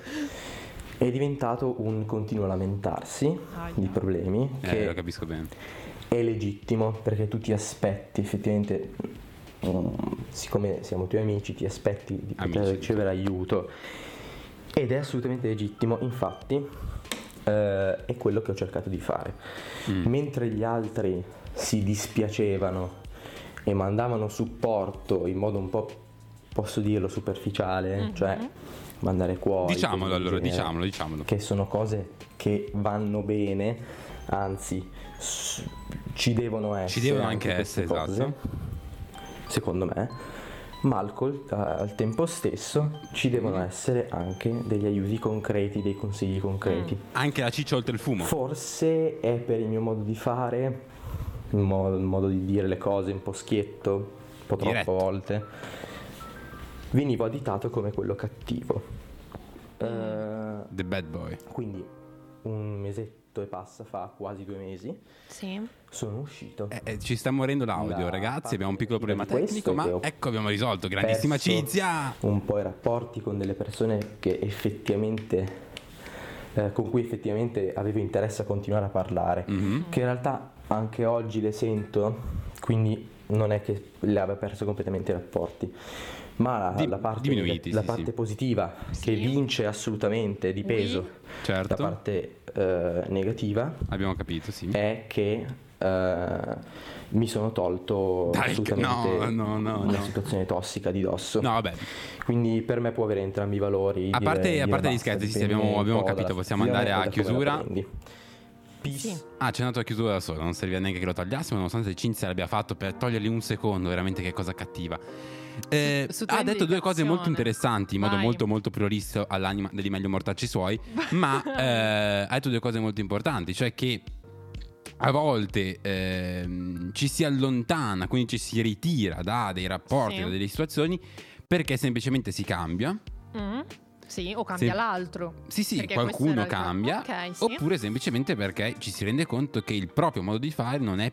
[SPEAKER 11] è diventato un continuo lamentarsi
[SPEAKER 3] Aia.
[SPEAKER 11] di problemi
[SPEAKER 2] Eh,
[SPEAKER 11] che
[SPEAKER 2] lo capisco bene.
[SPEAKER 11] è legittimo perché tu ti aspetti effettivamente, mm, siccome siamo tuoi amici, ti aspetti di poter
[SPEAKER 2] Amici.
[SPEAKER 11] ricevere aiuto ed è assolutamente legittimo, infatti eh, è quello che ho cercato di fare.
[SPEAKER 2] Mm.
[SPEAKER 11] Mentre gli altri si dispiacevano e mandavano supporto in modo un po', posso dirlo, superficiale, cioè mandare cuori.
[SPEAKER 2] Diciamolo allora,
[SPEAKER 11] genere
[SPEAKER 2] diciamolo, diciamolo.
[SPEAKER 11] che sono cose che vanno bene, anzi s- ci devono essere.
[SPEAKER 2] Ci devono anche
[SPEAKER 11] queste
[SPEAKER 2] essere,
[SPEAKER 11] cose,
[SPEAKER 2] esatto.
[SPEAKER 11] Secondo me, ma al, col- al tempo stesso ci devono essere anche degli aiuti concreti, dei consigli concreti.
[SPEAKER 2] Anche la ciccia oltre il fumo.
[SPEAKER 11] Forse è per il mio modo di fare, il mo- il modo di dire le cose un po' schietto, un po' troppo
[SPEAKER 2] Diretto.
[SPEAKER 11] a volte. Venivo additato come quello cattivo. Eh,
[SPEAKER 2] The bad boy.
[SPEAKER 11] quindi un mesetto e passa fa, quasi due mesi,
[SPEAKER 3] Sì.
[SPEAKER 11] sono uscito.
[SPEAKER 2] Eh, eh, ci sta morendo l'audio,
[SPEAKER 11] La
[SPEAKER 2] ragazzi. Abbiamo un piccolo problema tecnico, ma ecco abbiamo risolto. Grandissima Cinzia.
[SPEAKER 11] Un po' i rapporti con delle persone che effettivamente eh, con cui effettivamente avevo interesse a continuare a parlare,
[SPEAKER 2] Mhm.
[SPEAKER 11] che in realtà anche oggi le sento, quindi non è che le abbia perso completamente i rapporti. Ma la,
[SPEAKER 2] Di-
[SPEAKER 11] la parte, la
[SPEAKER 2] sì,
[SPEAKER 11] parte
[SPEAKER 2] sì.
[SPEAKER 11] positiva
[SPEAKER 3] Sì.
[SPEAKER 11] che vince assolutamente di
[SPEAKER 3] Oui.
[SPEAKER 11] peso
[SPEAKER 2] Certo.
[SPEAKER 11] la parte eh, negativa
[SPEAKER 2] Abbiamo capito, sì.
[SPEAKER 11] è che eh, mi sono tolto
[SPEAKER 2] Dai,
[SPEAKER 11] assolutamente
[SPEAKER 2] no, no, no,
[SPEAKER 11] una
[SPEAKER 2] no.
[SPEAKER 11] situazione tossica di dosso.
[SPEAKER 2] No, vabbè.
[SPEAKER 11] Quindi per me può avere entrambi i valori.
[SPEAKER 2] A
[SPEAKER 11] dire-
[SPEAKER 2] parte- a
[SPEAKER 11] dire
[SPEAKER 2] parte gli scherzi, abbiamo- abbiamo capito, possiamo andare a
[SPEAKER 11] la
[SPEAKER 2] chiusura.
[SPEAKER 11] Peace.
[SPEAKER 3] Sì.
[SPEAKER 2] Ah, c'è andato a chiusura da solo, non serviva neanche che lo tagliassimo, nonostante Cinzia l'abbia fatto per togliergli un secondo, veramente che cosa cattiva. Eh,
[SPEAKER 3] Su- su tua
[SPEAKER 2] ha detto due cose molto interessanti in modo
[SPEAKER 3] Vai.
[SPEAKER 2] molto molto pluralista all'anima degli meglio mortacci suoi, *laughs* ma eh, ha detto due cose molto importanti, cioè che a volte ehm, ci si allontana, quindi ci si ritira da dei rapporti,
[SPEAKER 3] Sì.
[SPEAKER 2] da delle situazioni, perché semplicemente si cambia.
[SPEAKER 3] Mm. Sì, o cambia
[SPEAKER 2] Sì.
[SPEAKER 3] l'altro.
[SPEAKER 2] Sì, sì,
[SPEAKER 3] Perché
[SPEAKER 2] qualcuno cambia,
[SPEAKER 3] Ok, sì.
[SPEAKER 2] oppure semplicemente perché ci si rende conto che il proprio modo di fare non è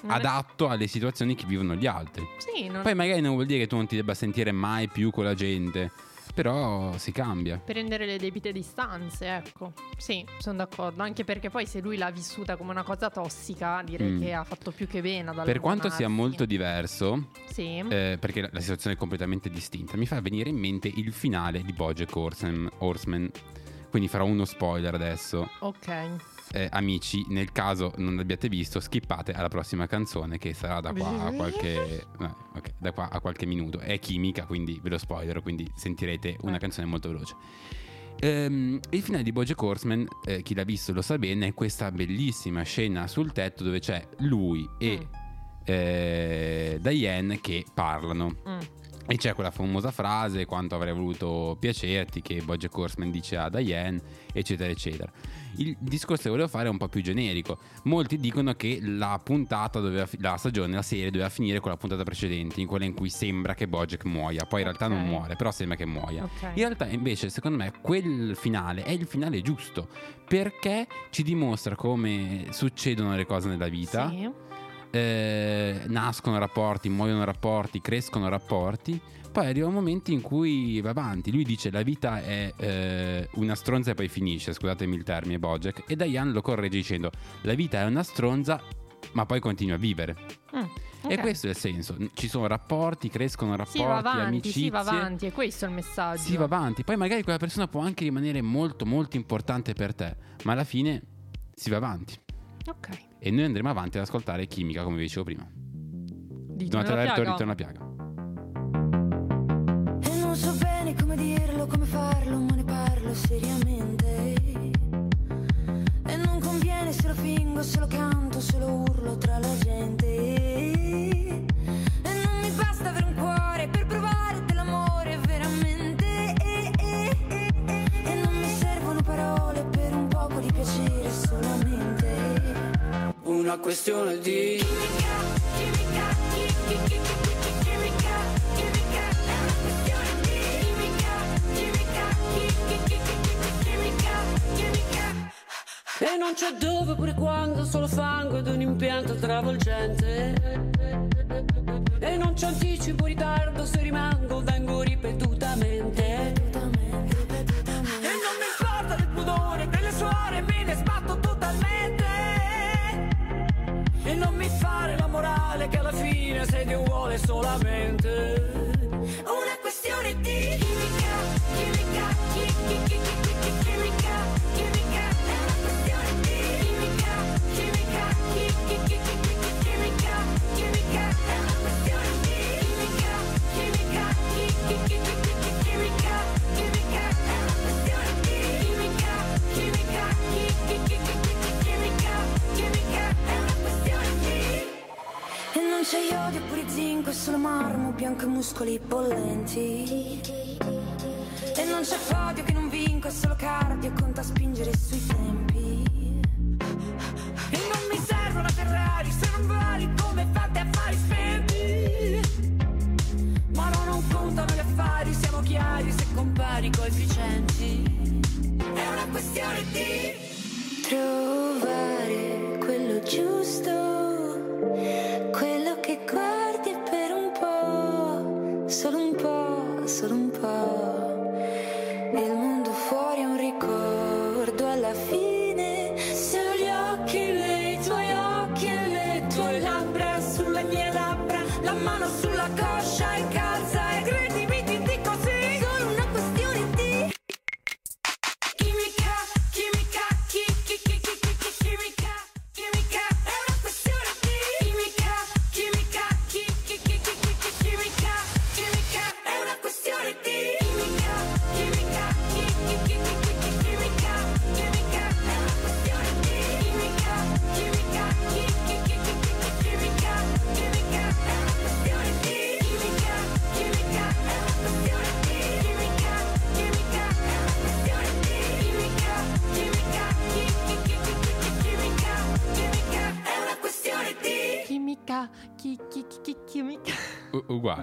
[SPEAKER 3] Non è-
[SPEAKER 2] adatto alle situazioni che vivono gli altri.
[SPEAKER 3] Sì, non-
[SPEAKER 2] Poi magari non vuol dire che tu non ti debba sentire mai più con la gente, però si cambia.
[SPEAKER 3] prendere le debite distanze, ecco. Sì, sono d'accordo. Anche perché poi se lui l'ha vissuta come una cosa tossica, direi
[SPEAKER 2] Mm.
[SPEAKER 3] che ha fatto più che bene ad
[SPEAKER 2] Per quanto sia molto diverso,
[SPEAKER 3] Sì.
[SPEAKER 2] eh, perché la, situazione è completamente distinta, mi fa venire in mente il finale di Bojack. Horseman. Quindi farò uno spoiler adesso.
[SPEAKER 3] Ok.
[SPEAKER 2] Eh, amici, nel caso non l'abbiate visto, skippate alla prossima canzone che sarà da qua a qualche, eh, ok, da qua a qualche minuto. È chimica, quindi ve lo spoiler, quindi sentirete una canzone molto veloce. Ehm, il finale di Bojack Horseman, eh, chi l'ha visto lo sa bene, è questa bellissima scena sul tetto dove c'è lui e
[SPEAKER 3] Mm.
[SPEAKER 2] eh, Diane che parlano.
[SPEAKER 3] Mm.
[SPEAKER 2] E c'è quella famosa frase, quanto avrei voluto piacerti, che Bojack Horseman dice a Diane, eccetera, eccetera. Il discorso che volevo fare è un po' più generico. Molti dicono che la puntata, doveva la stagione, la serie doveva finire con la puntata precedente, in quella in cui sembra che Bojack muoia. Poi in realtà non
[SPEAKER 3] Ok.
[SPEAKER 2] muore, però sembra che muoia.
[SPEAKER 3] Ok.
[SPEAKER 2] In realtà invece secondo me quel finale è il finale giusto perché ci dimostra come succedono le cose nella vita,
[SPEAKER 3] Sì.
[SPEAKER 2] Eh, nascono rapporti, muoiono rapporti, crescono rapporti, poi arriva un momento in cui va avanti, lui dice la vita è eh, una stronza e poi finisce, scusatemi il termine Bojack, e Diane lo corregge dicendo la vita è una stronza ma poi continua a vivere.
[SPEAKER 3] Mm,
[SPEAKER 2] E
[SPEAKER 3] ok.
[SPEAKER 2] questo è il senso, ci sono rapporti, crescono rapporti,
[SPEAKER 3] Si va avanti,
[SPEAKER 2] amicizie.
[SPEAKER 3] si va avanti, è questo il messaggio.
[SPEAKER 2] Si va avanti, poi magari quella persona può anche rimanere molto molto importante per te, ma alla fine si va avanti.
[SPEAKER 3] Ok.
[SPEAKER 2] E noi andremo avanti ad ascoltare chimica, come vi dicevo prima.
[SPEAKER 3] Dito
[SPEAKER 2] Donatello
[SPEAKER 3] piaga.
[SPEAKER 2] ritorna a piaga.
[SPEAKER 12] E non so bene come dirlo, come farlo, ma ne parlo seriamente. E non conviene se lo fingo, se lo canto, se lo urlo tra la gente. E non mi basta avere un cuore per chimica, chimica.
[SPEAKER 13] E non c'è dove pure quando Solo fango ed un impianto travolgente E non c'è anticipo ritardo Se rimango vengo ripetutamente E non mi importa del pudore Delle suore me ne sbatto sei Dio vuole solamente
[SPEAKER 12] c'è iodio pure zinco, è solo marmo, bianco e muscoli bollenti. E non c'è podio che non vinco, è solo cardio, conta spingere sui tempi.
[SPEAKER 13] E non mi serve una Ferrari se non vali come fate affari spenti. Ma no, non contano gli affari, siamo chiari se compari coefficienti.
[SPEAKER 12] È una questione di trovare quello giusto, guardi per un po', solo un po', solo un po'.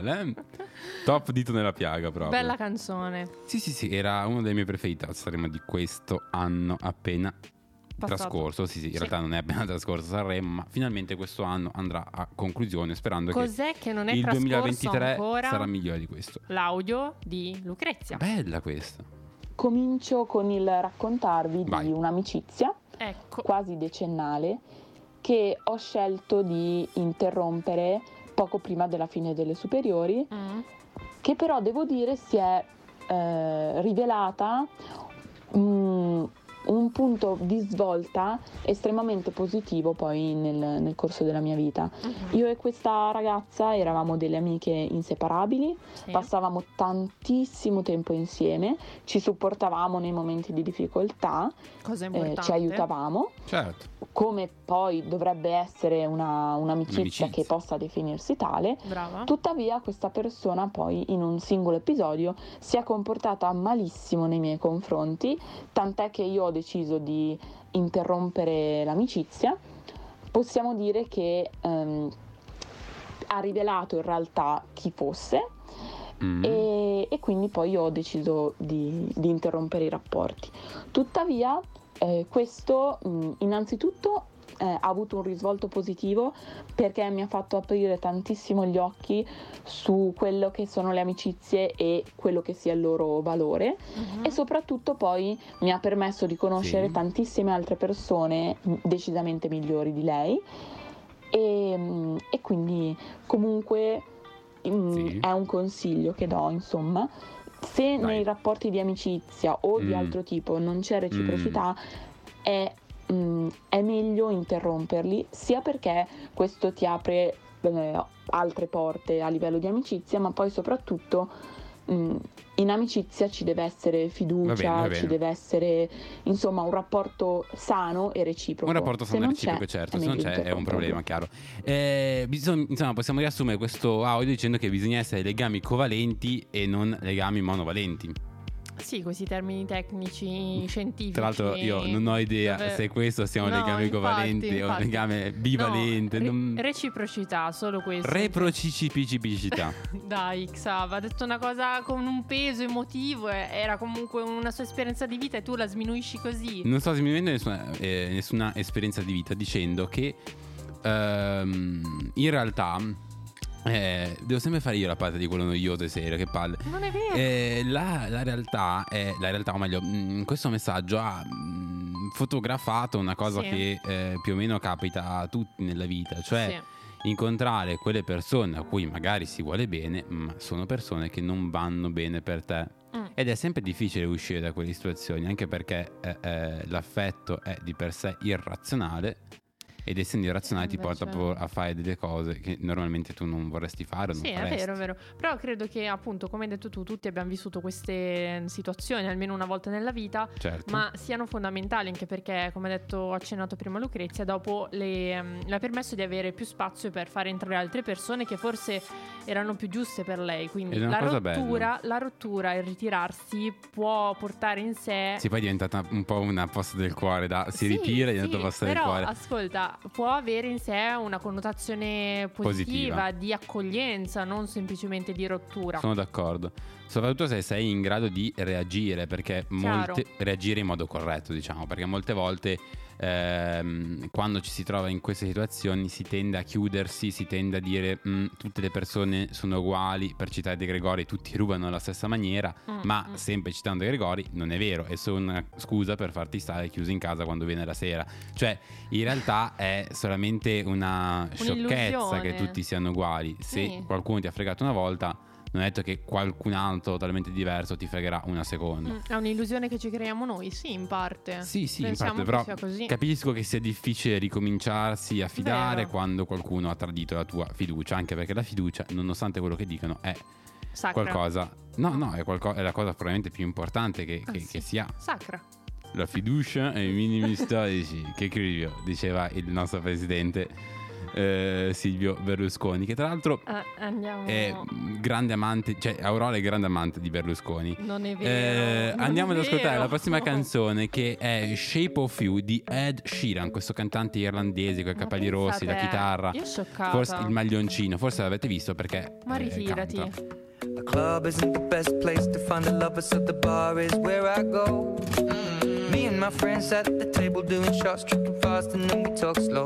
[SPEAKER 2] Uguale, eh? Top dito nella piaga proprio.
[SPEAKER 3] Bella canzone.
[SPEAKER 2] Sì, sì, sì, era uno dei miei preferiti al Sanremo di questo anno appena
[SPEAKER 3] Passato.
[SPEAKER 2] trascorso. Sì, sì, in
[SPEAKER 3] Sì.
[SPEAKER 2] realtà non è appena trascorso Sanremo, ma finalmente questo anno andrà a conclusione, sperando
[SPEAKER 3] Cos'è che non è
[SPEAKER 2] il
[SPEAKER 3] trascorso
[SPEAKER 2] 2023
[SPEAKER 3] ancora?
[SPEAKER 2] sarà migliore di questo.
[SPEAKER 3] L'audio di Lucrezia.
[SPEAKER 2] Bella questa.
[SPEAKER 14] Comincio con il raccontarvi
[SPEAKER 2] Vai.
[SPEAKER 14] di un'amicizia
[SPEAKER 3] Ecco.
[SPEAKER 14] quasi decennale che ho scelto di interrompere poco prima della fine delle superiori,
[SPEAKER 3] Mm.
[SPEAKER 14] che però devo dire si è eh, rivelata mm, un un punto di svolta estremamente positivo poi nel, nel corso della mia vita.
[SPEAKER 3] Mhm.
[SPEAKER 14] Io e questa ragazza eravamo delle amiche inseparabili,
[SPEAKER 3] Sì.
[SPEAKER 14] passavamo tantissimo tempo insieme, ci supportavamo nei momenti di difficoltà,
[SPEAKER 3] Cosa
[SPEAKER 14] eh, ci aiutavamo,
[SPEAKER 2] Certo.
[SPEAKER 14] come poi dovrebbe essere una- un'amicizia
[SPEAKER 2] Un'amicizia.
[SPEAKER 14] che possa definirsi tale.
[SPEAKER 3] Brava.
[SPEAKER 14] Tuttavia questa persona poi in un singolo episodio si è comportata malissimo nei miei confronti, tant'è che io ho deciso di interrompere l'amicizia. Possiamo dire che ehm, ha rivelato in realtà chi fosse
[SPEAKER 2] Mm.
[SPEAKER 14] e, e quindi poi ho deciso di, di interrompere i rapporti. Tuttavia eh, questo mh, innanzitutto eh, ha avuto un risvolto positivo perché mi ha fatto aprire tantissimo gli occhi su quello che sono le amicizie e quello che sia il loro valore
[SPEAKER 3] Mhm.
[SPEAKER 14] e soprattutto poi mi ha permesso di conoscere
[SPEAKER 2] Sì.
[SPEAKER 14] tantissime altre persone decisamente migliori di lei e, mh, e quindi comunque mh,
[SPEAKER 2] Sì.
[SPEAKER 14] è un consiglio che do insomma se
[SPEAKER 2] Vai.
[SPEAKER 14] nei rapporti di amicizia o di
[SPEAKER 2] Mm.
[SPEAKER 14] altro tipo non c'è reciprocità è, mh, è meglio interromperli sia perché questo ti apre eh, altre porte a livello di amicizia ma poi soprattutto mh, in amicizia ci deve essere fiducia,
[SPEAKER 2] Va bene, va bene.
[SPEAKER 14] ci deve essere insomma un rapporto sano e reciproco.
[SPEAKER 2] Un rapporto sano e reciproco, certo, se non c'è è un problema, chiaro. Eh, bisogna- insomma, possiamo riassumere questo audio dicendo che bisogna essere legami covalenti e non legami monovalenti.
[SPEAKER 3] Sì, questi termini tecnici, scientifici.
[SPEAKER 2] Tra l'altro io non ho idea
[SPEAKER 3] dove-
[SPEAKER 2] se questo sia un
[SPEAKER 3] No,
[SPEAKER 2] legame
[SPEAKER 3] infatti,
[SPEAKER 2] covalente o un
[SPEAKER 3] infatti.
[SPEAKER 2] legame bivalente.
[SPEAKER 3] No, re-
[SPEAKER 2] non-
[SPEAKER 3] Reciprocità, solo questo.
[SPEAKER 2] Reprocicipicità. *laughs*
[SPEAKER 3] Dai, Xav, ha detto una cosa con un peso emotivo, e era comunque una sua esperienza di vita e tu la sminuisci così.
[SPEAKER 2] Non sto sminuendo nessuna, eh, nessuna esperienza di vita dicendo che ehm, in realtà eh, devo sempre fare io la parte di quello noioso e serio, che palle.
[SPEAKER 3] Non è vero.
[SPEAKER 2] Eh, la, la realtà è, la realtà, o meglio, mh, questo messaggio ha mh, fotografato una cosa
[SPEAKER 3] Sì.
[SPEAKER 2] che eh, più o meno capita a tutti nella vita, cioè incontrare quelle persone a cui magari si vuole bene, ma sono persone che non vanno bene per te.
[SPEAKER 3] Mm.
[SPEAKER 2] Ed è sempre difficile uscire da quelle situazioni, anche perché eh, eh, l'affetto è di per sé irrazionale. Ed essendo irrazionale ti porta proprio a fare delle cose che normalmente tu non vorresti fare
[SPEAKER 3] Sì, è
[SPEAKER 2] faresti.
[SPEAKER 3] vero, è vero. Però credo che appunto, come hai detto tu, tutti abbiamo vissuto queste situazioni almeno una volta nella vita,
[SPEAKER 2] Certo.
[SPEAKER 3] ma siano fondamentali anche perché, come ha detto, accennato prima Lucrezia, dopo le, ehm, le ha permesso di avere più spazio per fare entrare altre persone che forse erano più giuste per lei. Quindi
[SPEAKER 2] è
[SPEAKER 3] la rottura, la rottura, il ritirarsi può portare in sé
[SPEAKER 2] Sì, poi è diventata un po' una posta del cuore, da, si
[SPEAKER 3] Sì,
[SPEAKER 2] ritira e
[SPEAKER 3] sì,
[SPEAKER 2] diventa posta del cuore.
[SPEAKER 3] ascolta, può avere in sé una connotazione positiva,
[SPEAKER 2] Positiva.
[SPEAKER 3] di accoglienza, non semplicemente di rottura.
[SPEAKER 2] Sono d'accordo. Soprattutto se sei in grado di reagire, perché molte, reagire in modo corretto, diciamo, perché molte volte ehm, quando ci si trova in queste situazioni si tende a chiudersi, si tende a dire "Mm, tutte le persone sono uguali, per citare De Gregori tutti rubano alla stessa maniera,
[SPEAKER 3] Mm,
[SPEAKER 2] ma
[SPEAKER 3] mm.
[SPEAKER 2] sempre citando De Gregori non è vero, è solo una scusa per farti stare chiuso in casa quando viene la sera. Cioè, in realtà è solamente una sciocchezza che tutti siano uguali. Se
[SPEAKER 3] Sì.
[SPEAKER 2] qualcuno ti ha fregato una volta, non è detto che qualcun altro totalmente diverso ti fregherà una seconda.
[SPEAKER 3] Mm, È un'illusione che ci creiamo noi, sì, in parte.
[SPEAKER 2] Sì, sì, in
[SPEAKER 3] Pensiamo
[SPEAKER 2] parte,
[SPEAKER 3] che
[SPEAKER 2] però capisco che sia difficile ricominciarsi a fidare
[SPEAKER 3] Vero.
[SPEAKER 2] quando qualcuno ha tradito la tua fiducia, anche perché la fiducia, nonostante quello che dicono, è
[SPEAKER 3] Sacra.
[SPEAKER 2] qualcosa... No, no, è, qualco- è la cosa probabilmente più importante che,
[SPEAKER 3] Ah,
[SPEAKER 2] che-
[SPEAKER 3] sì.
[SPEAKER 2] che si ha.
[SPEAKER 3] Sacra.
[SPEAKER 2] La fiducia ai minimi storici, che crivio, diceva il nostro presidente eh, Silvio Berlusconi, che tra l'altro
[SPEAKER 3] Eh, andiamo.
[SPEAKER 2] è grande amante, cioè Aurora è grande amante di Berlusconi.
[SPEAKER 3] Non è vero.
[SPEAKER 2] Eh,
[SPEAKER 3] non
[SPEAKER 2] andiamo
[SPEAKER 3] è
[SPEAKER 2] ad ascoltare
[SPEAKER 3] vero.
[SPEAKER 2] la prossima canzone che è Shape of You di Ed Sheeran, questo cantante irlandese con i capelli rossi, la chitarra, forse il maglioncino, forse l'avete visto perché
[SPEAKER 3] Ma
[SPEAKER 2] eh,
[SPEAKER 3] ritirati.
[SPEAKER 2] canta.
[SPEAKER 15] The club isn't the best place to find a lover, so the bar is where I go. Me and my friends at the table doing shots, tripping fast, and then we talk slow.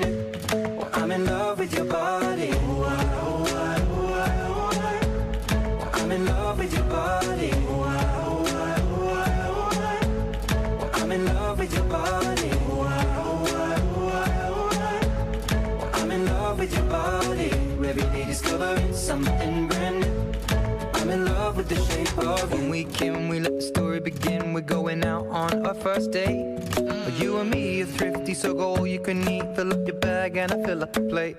[SPEAKER 15] new something brand new. I'm in love with the shape of you When we came, we let the story begin. We're going out on our first date. But you and me are thrifty, so go all you can eat. Fill up your bag and I fill up the plate.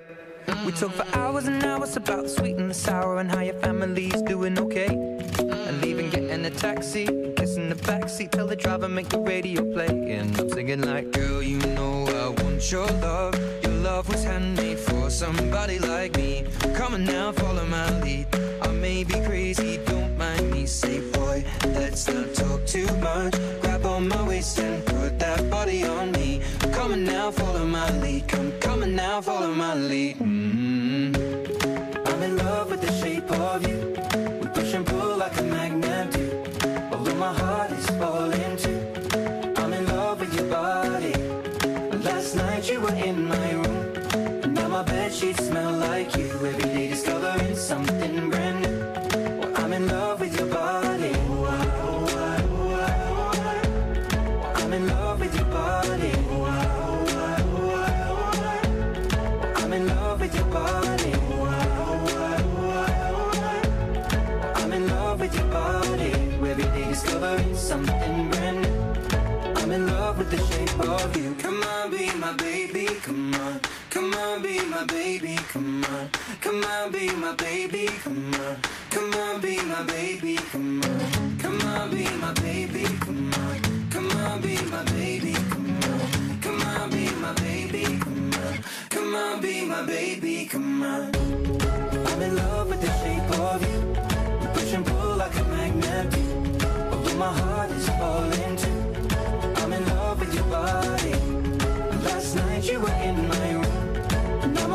[SPEAKER 15] We talk for hours and hours about the sweet and the sour and how your family's doing okay. And leaving, getting a taxi, kissing the backseat, tell the driver make the radio play. And I'm singing like, girl, you know I want your love. Your love was handmade for somebody like me. Come on now, follow my lead. I may be crazy, don't mind me. Say, boy, let's not talk too much. Grab on my waist and put that body on me. Come on now, follow my lead. Come, come on now, follow my lead. mm I'm in love with the shape of you. We push and pull like a magnet do. Although my heart is falling too. I'm in love with your body. Last night you were in my room. And now my bed sheets smell like you. The shape of you. Come on, be my baby. Come on. Come on, be my baby. Come on. Come on, be my baby. Come on. Come on, be my baby. Come on. Come on, be my baby. Come on. Come on, be my baby. Come on. Come on, be my baby. Come on. Come on, be my baby. Come on. I'm in love with the shape of you. Push and pull like a magnet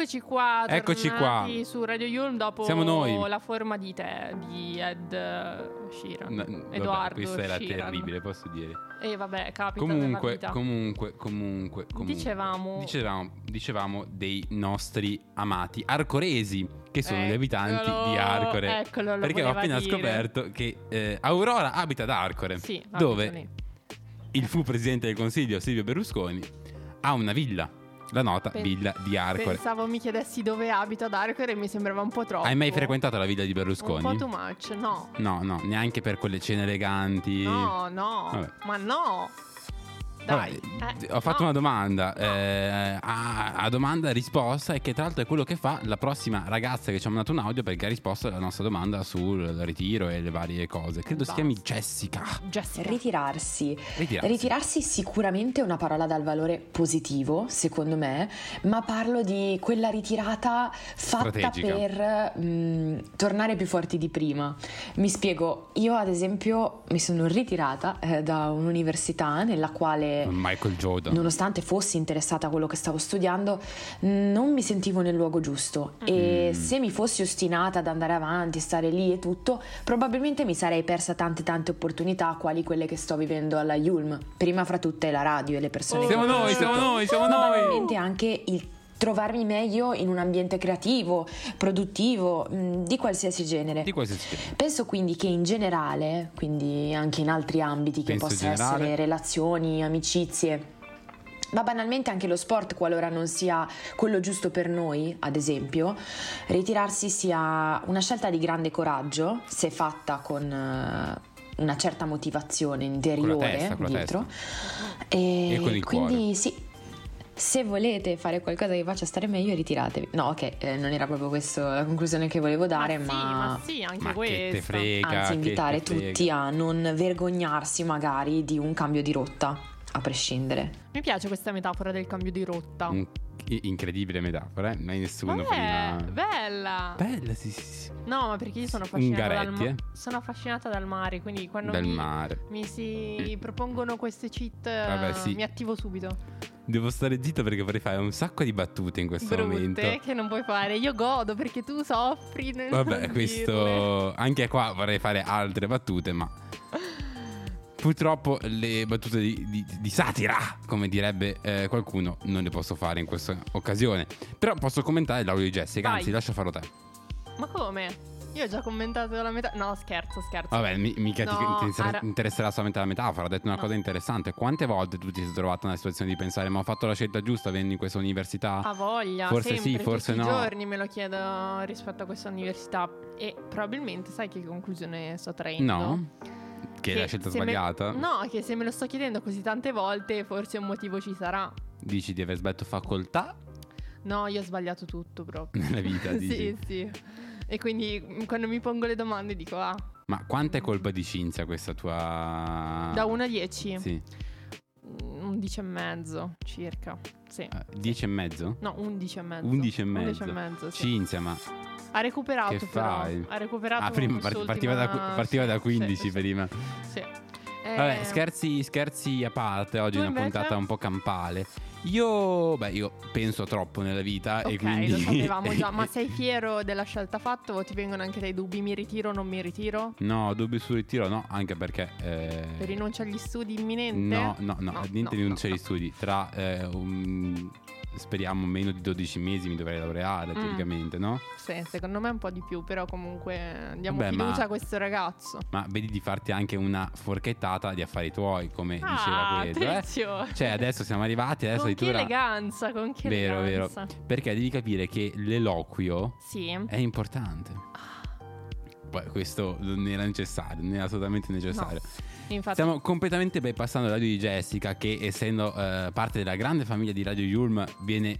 [SPEAKER 3] Eccoci qua,
[SPEAKER 2] Eccoci qua.
[SPEAKER 3] su Radio Yulm dopo
[SPEAKER 2] Siamo noi.
[SPEAKER 3] la forma di te di Ed eh, Sheeran.
[SPEAKER 2] No, vabbè,
[SPEAKER 3] Edoardo
[SPEAKER 2] questa era
[SPEAKER 3] Sheeran.
[SPEAKER 2] terribile, posso dire.
[SPEAKER 3] E vabbè, capita
[SPEAKER 2] Comunque, comunque, comunque, comunque.
[SPEAKER 3] Dicevamo-
[SPEAKER 2] dicevamo, dicevamo dei nostri amati arcoresi, che sono gli abitanti
[SPEAKER 3] Eccolo,
[SPEAKER 2] di Arcore.
[SPEAKER 3] eccolo, lo
[SPEAKER 2] perché ho appena
[SPEAKER 3] dire.
[SPEAKER 2] scoperto che eh, Aurora abita ad Arcore,
[SPEAKER 3] Sì,
[SPEAKER 2] dove il fu presidente del consiglio Silvio Berlusconi ha una villa, la nota
[SPEAKER 3] Pen-
[SPEAKER 2] villa di Arcore.
[SPEAKER 3] Pensavo mi chiedessi dove abito ad Arcore e mi sembrava un po' troppo.
[SPEAKER 2] Hai mai frequentato la villa di
[SPEAKER 3] Un po'
[SPEAKER 2] Berlusconi?
[SPEAKER 3] too much, no.
[SPEAKER 2] No, no, neanche per quelle cene eleganti.
[SPEAKER 3] No, no,
[SPEAKER 2] Vabbè.
[SPEAKER 3] ma no. Dai,
[SPEAKER 2] Vabbè,
[SPEAKER 3] eh,
[SPEAKER 2] ho fatto
[SPEAKER 3] no.
[SPEAKER 2] una domanda. eh, a, a domanda e risposta, e che tra l'altro è quello che fa la prossima ragazza che ci ha mandato un audio perché ha risposto alla nostra domanda sul ritiro e le varie cose. Credo si chiami Jessica.
[SPEAKER 3] Jessica.
[SPEAKER 16] Ritirarsi.
[SPEAKER 2] Ritirarsi.
[SPEAKER 16] Ritirarsi sicuramente è una parola dal valore positivo, secondo me, ma parlo di quella ritirata fatta
[SPEAKER 2] Strategica.
[SPEAKER 16] per mm, tornare più forti di prima. Mi spiego, io ad esempio mi sono ritirata eh, da un'università nella quale
[SPEAKER 2] Michael Jordan.
[SPEAKER 16] nonostante fossi interessata a quello che stavo studiando, non mi sentivo nel luogo giusto e
[SPEAKER 2] Mm.
[SPEAKER 16] se mi fossi ostinata ad andare avanti, stare lì e tutto, probabilmente mi sarei persa tante tante opportunità quali quelle che sto vivendo alla Yulm, prima fra tutte la radio e le persone
[SPEAKER 2] Siamo
[SPEAKER 16] che ho
[SPEAKER 2] noi, siamo
[SPEAKER 16] conosciuto,
[SPEAKER 2] noi, siamo noi.
[SPEAKER 16] banalmente anche il trovarmi meglio in un ambiente creativo, produttivo, mh, di qualsiasi genere.
[SPEAKER 2] Di qualsiasi genere.
[SPEAKER 16] Penso quindi che in generale, quindi anche in altri ambiti che
[SPEAKER 2] generale.
[SPEAKER 16] essere relazioni, amicizie, ma banalmente anche lo sport, qualora non sia quello giusto per noi, ad esempio, ritirarsi sia una scelta di grande coraggio, se fatta con eh, una certa motivazione interiore
[SPEAKER 2] testa, con la
[SPEAKER 16] dietro. E,
[SPEAKER 2] E con il
[SPEAKER 16] quindi
[SPEAKER 2] cuore.
[SPEAKER 16] sì. Se volete fare qualcosa che vi faccia stare meglio, ritiratevi. No, ok, eh, non era proprio questa la conclusione che volevo dare,
[SPEAKER 3] ma
[SPEAKER 16] ma,
[SPEAKER 3] sì, ma sì, anche
[SPEAKER 2] Ma che te
[SPEAKER 3] questa.
[SPEAKER 2] frega,
[SPEAKER 16] anzi
[SPEAKER 2] che
[SPEAKER 16] invitare
[SPEAKER 2] te frega.
[SPEAKER 16] tutti a non vergognarsi magari di un cambio di rotta, a prescindere.
[SPEAKER 3] Mi piace questa metafora del cambio di rotta.
[SPEAKER 2] Un- incredibile metafora, eh? mai nessuno
[SPEAKER 3] Vabbè,
[SPEAKER 2] prima.
[SPEAKER 3] bella.
[SPEAKER 2] Bella, sì, sì, sì.
[SPEAKER 3] No, ma perché io sono affascinata dal,
[SPEAKER 2] Ungaretti,
[SPEAKER 3] ma-
[SPEAKER 2] eh?
[SPEAKER 3] sono affascinata dal mare, quindi quando
[SPEAKER 2] Dal
[SPEAKER 3] mi,
[SPEAKER 2] mare.
[SPEAKER 3] mi si propongono queste cheat
[SPEAKER 2] Vabbè, sì.
[SPEAKER 3] mi attivo subito.
[SPEAKER 2] Devo stare zitto perché vorrei fare un sacco di battute in questo momento.
[SPEAKER 3] Brutte che non puoi fare. Io godo perché tu soffri
[SPEAKER 2] Vabbè,
[SPEAKER 3] dirle.
[SPEAKER 2] questo anche qua vorrei fare altre battute, ma purtroppo le battute di, di- di satira, come direbbe eh, qualcuno, non le posso fare in questa occasione. Però posso commentare l'audio di Jessica,
[SPEAKER 3] Vai.
[SPEAKER 2] anzi, lascia farlo te.
[SPEAKER 3] Ma come? Io ho già commentato la metà. No, scherzo, scherzo.
[SPEAKER 2] Vabbè, mi- mica
[SPEAKER 3] No,
[SPEAKER 2] ti inter-
[SPEAKER 3] ara-
[SPEAKER 2] interesserà solamente la metafora. Ha detto una
[SPEAKER 3] No.
[SPEAKER 2] cosa interessante. Quante volte tu ti sei trovato nella situazione di pensare, ma ho fatto la scelta giusta venendo in questa università?
[SPEAKER 3] Ha voglia,
[SPEAKER 2] Forse
[SPEAKER 3] sempre,
[SPEAKER 2] sì, forse
[SPEAKER 3] tutti
[SPEAKER 2] no.
[SPEAKER 3] i giorni me lo chiedo rispetto a questa università e probabilmente sai che conclusione sto traendo?
[SPEAKER 2] No? Che, è la scelta
[SPEAKER 3] se me-
[SPEAKER 2] sbagliata?
[SPEAKER 3] No, che se me lo sto chiedendo così tante volte forse un motivo ci sarà.
[SPEAKER 2] Dici di aver sbagliato facoltà
[SPEAKER 3] No, io ho sbagliato tutto proprio.
[SPEAKER 2] nella vita, *laughs* dici?
[SPEAKER 3] sì, sì. E quindi quando mi pongo le domande dico, ah,
[SPEAKER 2] Ma quanta è colpa di Cinzia questa tua...
[SPEAKER 3] da 1 a 10?
[SPEAKER 2] Sì.
[SPEAKER 3] Mm, 11 e mezzo circa. Sì.
[SPEAKER 2] Eh, 10 e mezzo?
[SPEAKER 3] No, 11 e mezzo.
[SPEAKER 2] 11 e mezzo.
[SPEAKER 3] 11 e mezzo, sì.
[SPEAKER 2] Cinzia, ma
[SPEAKER 3] Ha recuperato
[SPEAKER 2] che
[SPEAKER 3] però.
[SPEAKER 2] fai?
[SPEAKER 3] Ha recuperato
[SPEAKER 2] Ah, prima partiva, da, partiva da
[SPEAKER 3] sì,
[SPEAKER 2] 15
[SPEAKER 3] sì,
[SPEAKER 2] prima.
[SPEAKER 3] Sì. Eh,
[SPEAKER 2] Vabbè, scherzi, scherzi a parte, oggi
[SPEAKER 3] Tu
[SPEAKER 2] è una
[SPEAKER 3] invece?
[SPEAKER 2] puntata un po' campale. Io, beh, io penso troppo nella vita e
[SPEAKER 3] Ok,
[SPEAKER 2] quindi...
[SPEAKER 3] lo sapevamo già, ma *laughs* sei fiero della scelta fatta o ti vengono anche dei dubbi? Mi ritiro o non mi ritiro?
[SPEAKER 2] No, dubbi sul ritiro no, anche perché... eh,
[SPEAKER 3] Rinuncia agli studi imminente?
[SPEAKER 2] No, no, no,
[SPEAKER 3] No,
[SPEAKER 2] niente
[SPEAKER 3] no,
[SPEAKER 2] non
[SPEAKER 3] no,
[SPEAKER 2] c'è gli studi. Tra, eh, un- speriamo, meno di 12 mesi mi dovrei laureare,
[SPEAKER 3] Mm.
[SPEAKER 2] teoricamente, no?
[SPEAKER 3] Sì, secondo me un po' di più, però comunque diamo
[SPEAKER 2] Vabbè,
[SPEAKER 3] fiducia
[SPEAKER 2] ma-
[SPEAKER 3] a questo ragazzo.
[SPEAKER 2] Ma vedi di farti anche una forchettata di affari tuoi, come
[SPEAKER 3] Ah,
[SPEAKER 2] diceva quello. eh? Cioè, adesso siamo arrivati, adesso
[SPEAKER 3] con che
[SPEAKER 2] addirittura...
[SPEAKER 3] eleganza, con che
[SPEAKER 2] Vero, vero.
[SPEAKER 3] eleganza.
[SPEAKER 2] Perché devi capire che l'eloquio
[SPEAKER 3] Sì.
[SPEAKER 2] è importante. Poi questo non era necessario, non era assolutamente necessario.
[SPEAKER 3] Infatti,
[SPEAKER 2] Stiamo completamente bypassando la radio di Jessica, che essendo eh, parte della grande famiglia di Radio Yulm viene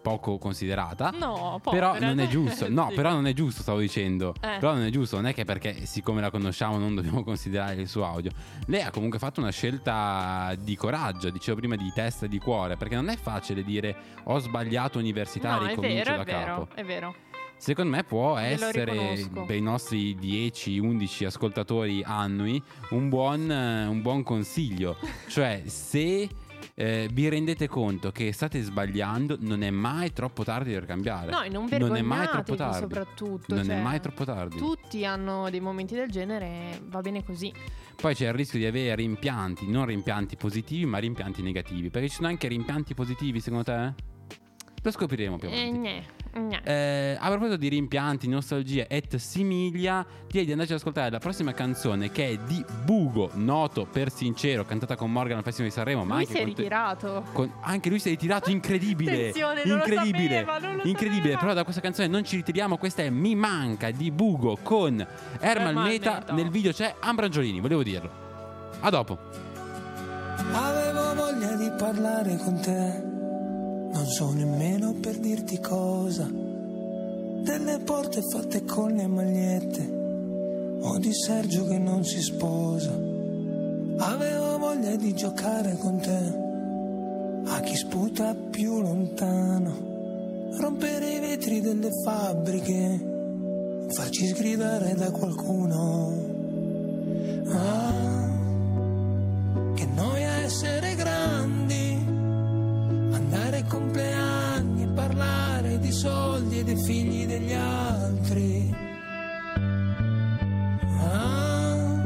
[SPEAKER 2] poco considerata.
[SPEAKER 3] No,
[SPEAKER 2] Però
[SPEAKER 3] povera.
[SPEAKER 2] non è giusto, no, *laughs*
[SPEAKER 3] Sì.
[SPEAKER 2] però non è giusto, stavo dicendo.
[SPEAKER 3] Eh.
[SPEAKER 2] Però non è giusto, non è che perché siccome la conosciamo non dobbiamo considerare il suo audio. Lei ha comunque fatto una scelta di coraggio, dicevo prima di testa e di cuore, perché non è facile dire ho sbagliato università,
[SPEAKER 3] No, è
[SPEAKER 2] ricomincio
[SPEAKER 3] vero,
[SPEAKER 2] da
[SPEAKER 3] è vero,
[SPEAKER 2] capo.
[SPEAKER 3] è vero.
[SPEAKER 2] Secondo me può
[SPEAKER 3] Glielo
[SPEAKER 2] essere
[SPEAKER 3] riconosco.
[SPEAKER 2] per i nostri 10-11 ascoltatori annui un buon, eh, un buon consiglio. *laughs* cioè, se eh, vi rendete conto che state sbagliando, non è mai troppo tardi per cambiare.
[SPEAKER 3] No, e non
[SPEAKER 2] Non è mai troppo tardi.
[SPEAKER 3] soprattutto.
[SPEAKER 2] Non
[SPEAKER 3] cioè,
[SPEAKER 2] è mai troppo tardi.
[SPEAKER 3] Tutti hanno dei momenti del genere, va bene così.
[SPEAKER 2] Poi c'è il rischio di avere rimpianti, non rimpianti positivi, ma rimpianti negativi. Perché ci sono anche rimpianti positivi, secondo te? Lo scopriremo più
[SPEAKER 3] Eh,
[SPEAKER 2] avanti.
[SPEAKER 3] gne, gne.
[SPEAKER 2] Eh, a proposito di rimpianti, nostalgia et similia, direi di andarci ad ascoltare la prossima canzone che è di Bugo, noto per sincero, cantata con Morgan al Festival di Sanremo, ma
[SPEAKER 3] Lui
[SPEAKER 2] anche
[SPEAKER 3] si è
[SPEAKER 2] con te-
[SPEAKER 3] ritirato.
[SPEAKER 2] con- anche lui si è ritirato, incredibile.
[SPEAKER 3] Attenzione, non lo
[SPEAKER 2] incredibile.
[SPEAKER 3] sapeva, non lo
[SPEAKER 2] incredibile.
[SPEAKER 3] sapeva.
[SPEAKER 2] Però da questa canzone non ci ritiriamo. Questa è Mi manca di Bugo con Ermal
[SPEAKER 3] Ermal
[SPEAKER 2] Meta.
[SPEAKER 3] Meta.
[SPEAKER 2] Nel video c'è Ambrangiolini, volevo dirlo. A dopo.
[SPEAKER 17] Avevo voglia di parlare con te, non so nemmeno per dirti cosa. Delle porte fatte con le magliette, o di Sergio che non si sposa. Avevo voglia di giocare con te, a chi sputa più lontano. Rompere i vetri delle fabbriche, farci sgridare da qualcuno. Ah, che noia essere grandi, andare ai compleanni e parlare di soldi e dei figli degli altri. Ah,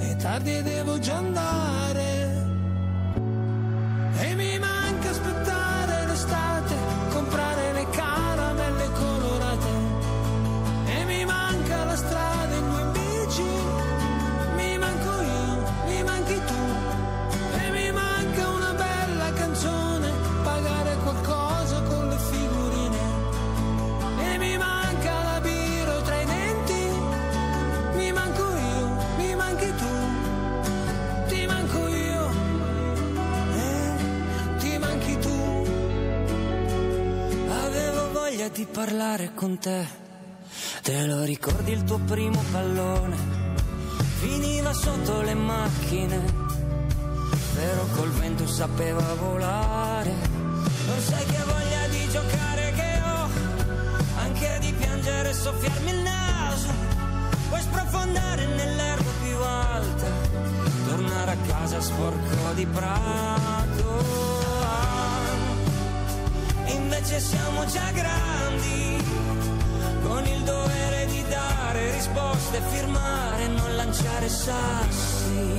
[SPEAKER 17] è tardi e devo già andare. E mi manca aspettare l'estate, comprare
[SPEAKER 18] parlare con te. Te lo ricordi il tuo primo pallone? Finiva sotto le macchine, però col vento sapeva volare. Non sai che voglia di giocare che ho, anche di piangere e soffiarmi il naso. Puoi sprofondare nell'erba più alta, tornare a casa sporco di prato. Invece siamo già grandi, con il dovere di dare risposte, firmare non lanciare sassi.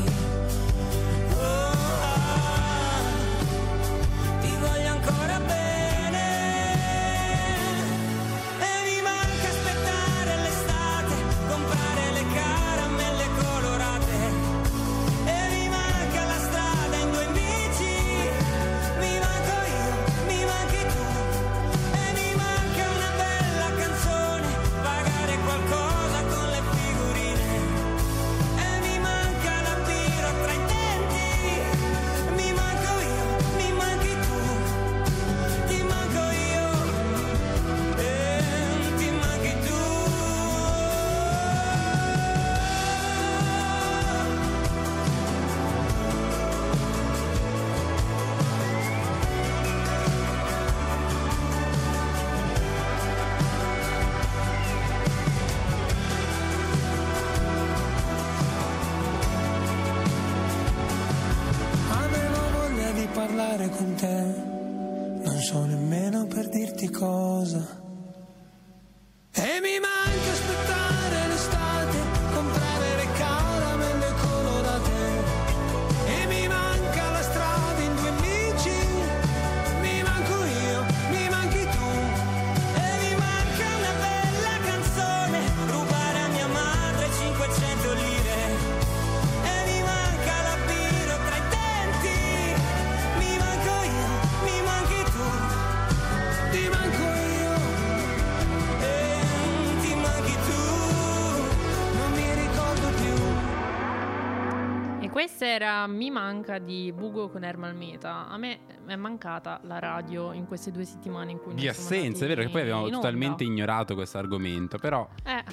[SPEAKER 18] Mi manca di
[SPEAKER 3] Bugo con Ermal Meta. A me è mancata la radio in queste due settimane in cui
[SPEAKER 2] Di assenza, è vero che poi abbiamo
[SPEAKER 3] onda.
[SPEAKER 2] totalmente ignorato questo argomento, però
[SPEAKER 3] Eh,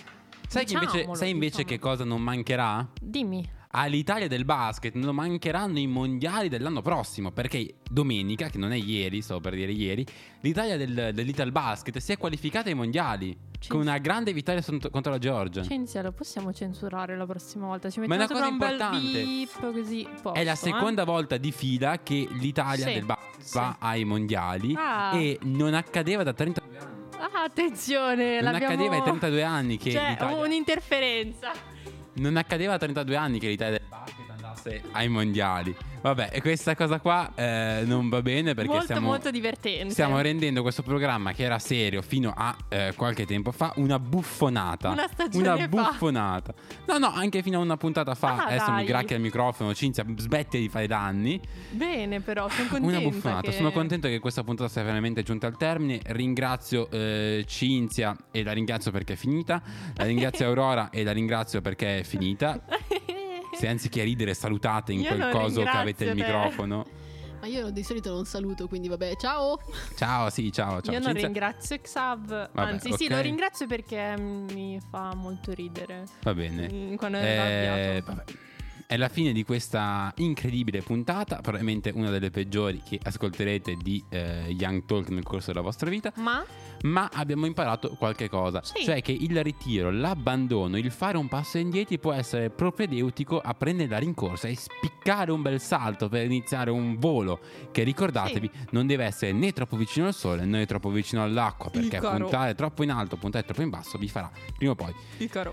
[SPEAKER 2] sai, invece, sai invece che cosa non mancherà?
[SPEAKER 3] Dimmi.
[SPEAKER 2] All'Italia del basket non mancheranno i mondiali dell'anno prossimo perché domenica, che non è ieri, stavo per dire ieri, l'Italia del, dell'Ital Basket si è qualificata ai mondiali con una grande vittoria contro la Georgia.
[SPEAKER 3] Cinzia, lo possiamo censurare la prossima volta? Ci
[SPEAKER 2] Ma è una cosa
[SPEAKER 3] un bel
[SPEAKER 2] importante.
[SPEAKER 3] beep così.
[SPEAKER 2] È la
[SPEAKER 3] posto, eh?
[SPEAKER 2] seconda volta di fila che l'Italia
[SPEAKER 3] Sì,
[SPEAKER 2] del basket va ai mondiali
[SPEAKER 3] Ah.
[SPEAKER 2] e non accadeva da 32 anni.
[SPEAKER 3] Ah, attenzione,
[SPEAKER 2] Non accadeva ai 32 anni che
[SPEAKER 3] C'è
[SPEAKER 2] l'Italia
[SPEAKER 3] un'interferenza.
[SPEAKER 2] Non accadeva a 32 anni che l'Italia del basket andasse ai mondiali. Vabbè, e questa cosa qua eh, non va bene perché
[SPEAKER 3] molto,
[SPEAKER 2] stiamo,
[SPEAKER 3] molto divertente.
[SPEAKER 2] stiamo rendendo questo programma che era serio fino a eh, qualche tempo fa una buffonata.
[SPEAKER 3] Una stagione
[SPEAKER 2] Una
[SPEAKER 3] fa.
[SPEAKER 2] buffonata. No, no, anche fino a una puntata fa.
[SPEAKER 3] Ah,
[SPEAKER 2] Adesso mi
[SPEAKER 3] dai.
[SPEAKER 2] gracchia il microfono. Cinzia, smetti di fare danni.
[SPEAKER 3] Bene, però, sono contenta.
[SPEAKER 2] Una buffonata.
[SPEAKER 3] che-
[SPEAKER 2] Sono contento che questa puntata sia veramente giunta al termine. Ringrazio eh, Cinzia e la ringrazio perché è finita. La ringrazio Aurora e la ringrazio perché è finita. *laughs* Se anziché ridere salutate in
[SPEAKER 4] Io
[SPEAKER 2] quel coso che avete il
[SPEAKER 4] te.
[SPEAKER 2] microfono.
[SPEAKER 4] Ma io di solito non saluto, quindi vabbè, ciao.
[SPEAKER 2] Ciao, sì, ciao, ciao.
[SPEAKER 3] Io non
[SPEAKER 2] Cinzia.
[SPEAKER 3] ringrazio Xav,
[SPEAKER 2] Vabbè,
[SPEAKER 3] anzi sì,
[SPEAKER 2] ok.
[SPEAKER 3] lo ringrazio perché mi fa molto ridere.
[SPEAKER 2] Va bene.
[SPEAKER 3] Mm, quando è
[SPEAKER 2] Eh,
[SPEAKER 3] arrabbiato.
[SPEAKER 2] vabbè. È la fine di questa incredibile puntata, probabilmente una delle peggiori che ascolterete di eh, Young Talk nel corso della vostra vita.
[SPEAKER 3] Ma
[SPEAKER 2] Ma abbiamo imparato qualche cosa,
[SPEAKER 3] Sì.
[SPEAKER 2] cioè che il ritiro, l'abbandono, il fare un passo indietro può essere propedeutico a prendere la rincorsa e spiccare un bel salto per iniziare un volo che ricordatevi non deve essere né troppo vicino al sole né troppo vicino all'acqua perché puntare troppo in alto, puntare troppo in basso vi farà prima o poi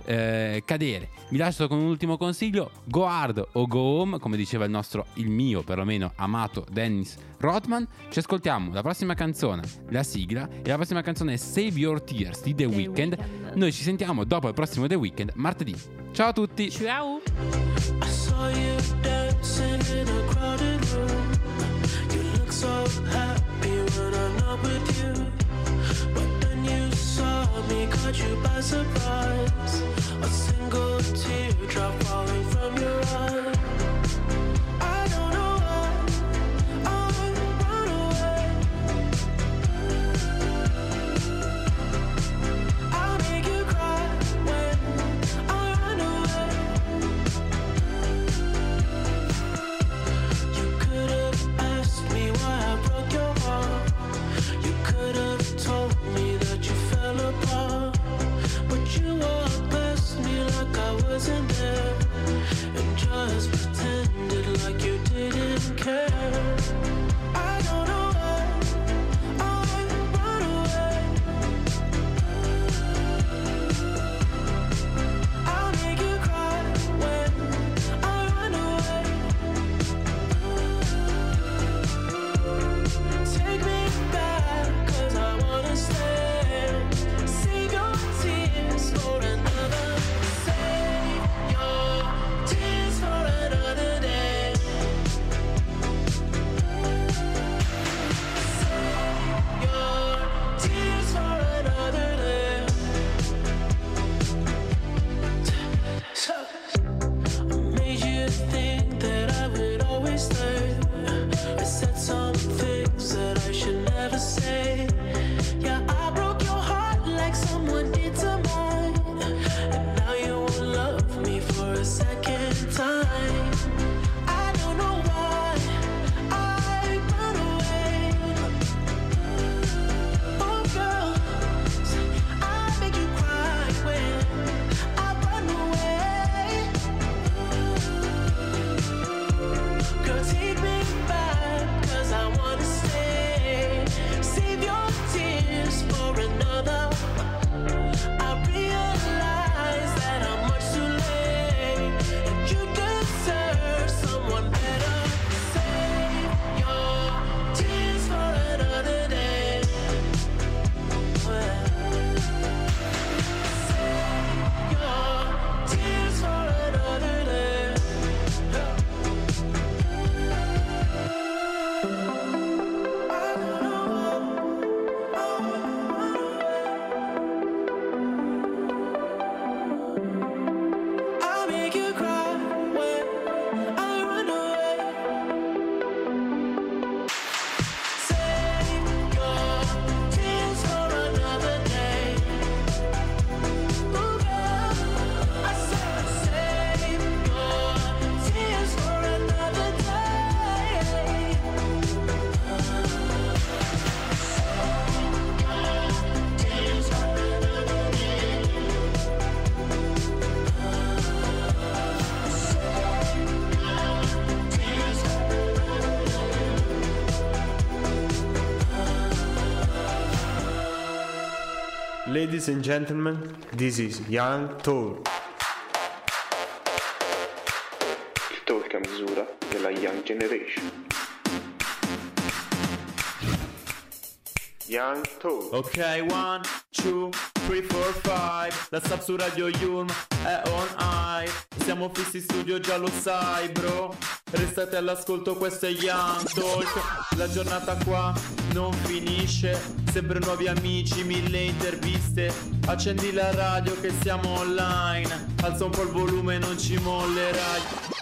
[SPEAKER 2] eh, cadere. Vi lascio con un ultimo consiglio: go hard o go home, come diceva il nostro, il mio perlomeno amato Dennis Rodman. Ci ascoltiamo la prossima canzone, la sigla, e la prossima canzone è Save Your Tears di The, Weeknd. Noi ci sentiamo dopo il prossimo The Weeknd, martedì. Ciao a tutti!
[SPEAKER 3] Ciao!
[SPEAKER 18] Me, caught you by surprise. A single teardrop falling from your eye.
[SPEAKER 19] Ladies and gentlemen, this is Young Talk.
[SPEAKER 6] Il talk a misura della Young Generation.
[SPEAKER 19] Young Talk.
[SPEAKER 5] Ok, one, La sub su Radio Yulm è on high. Siamo fissi in studio, già lo sai, bro. Restate all'ascolto, questo è Young Talk. La giornata qua non finisce. Sempre nuovi amici, mille interviste. Accendi la radio che siamo online. Alza un po' il volume, non ci mollerai.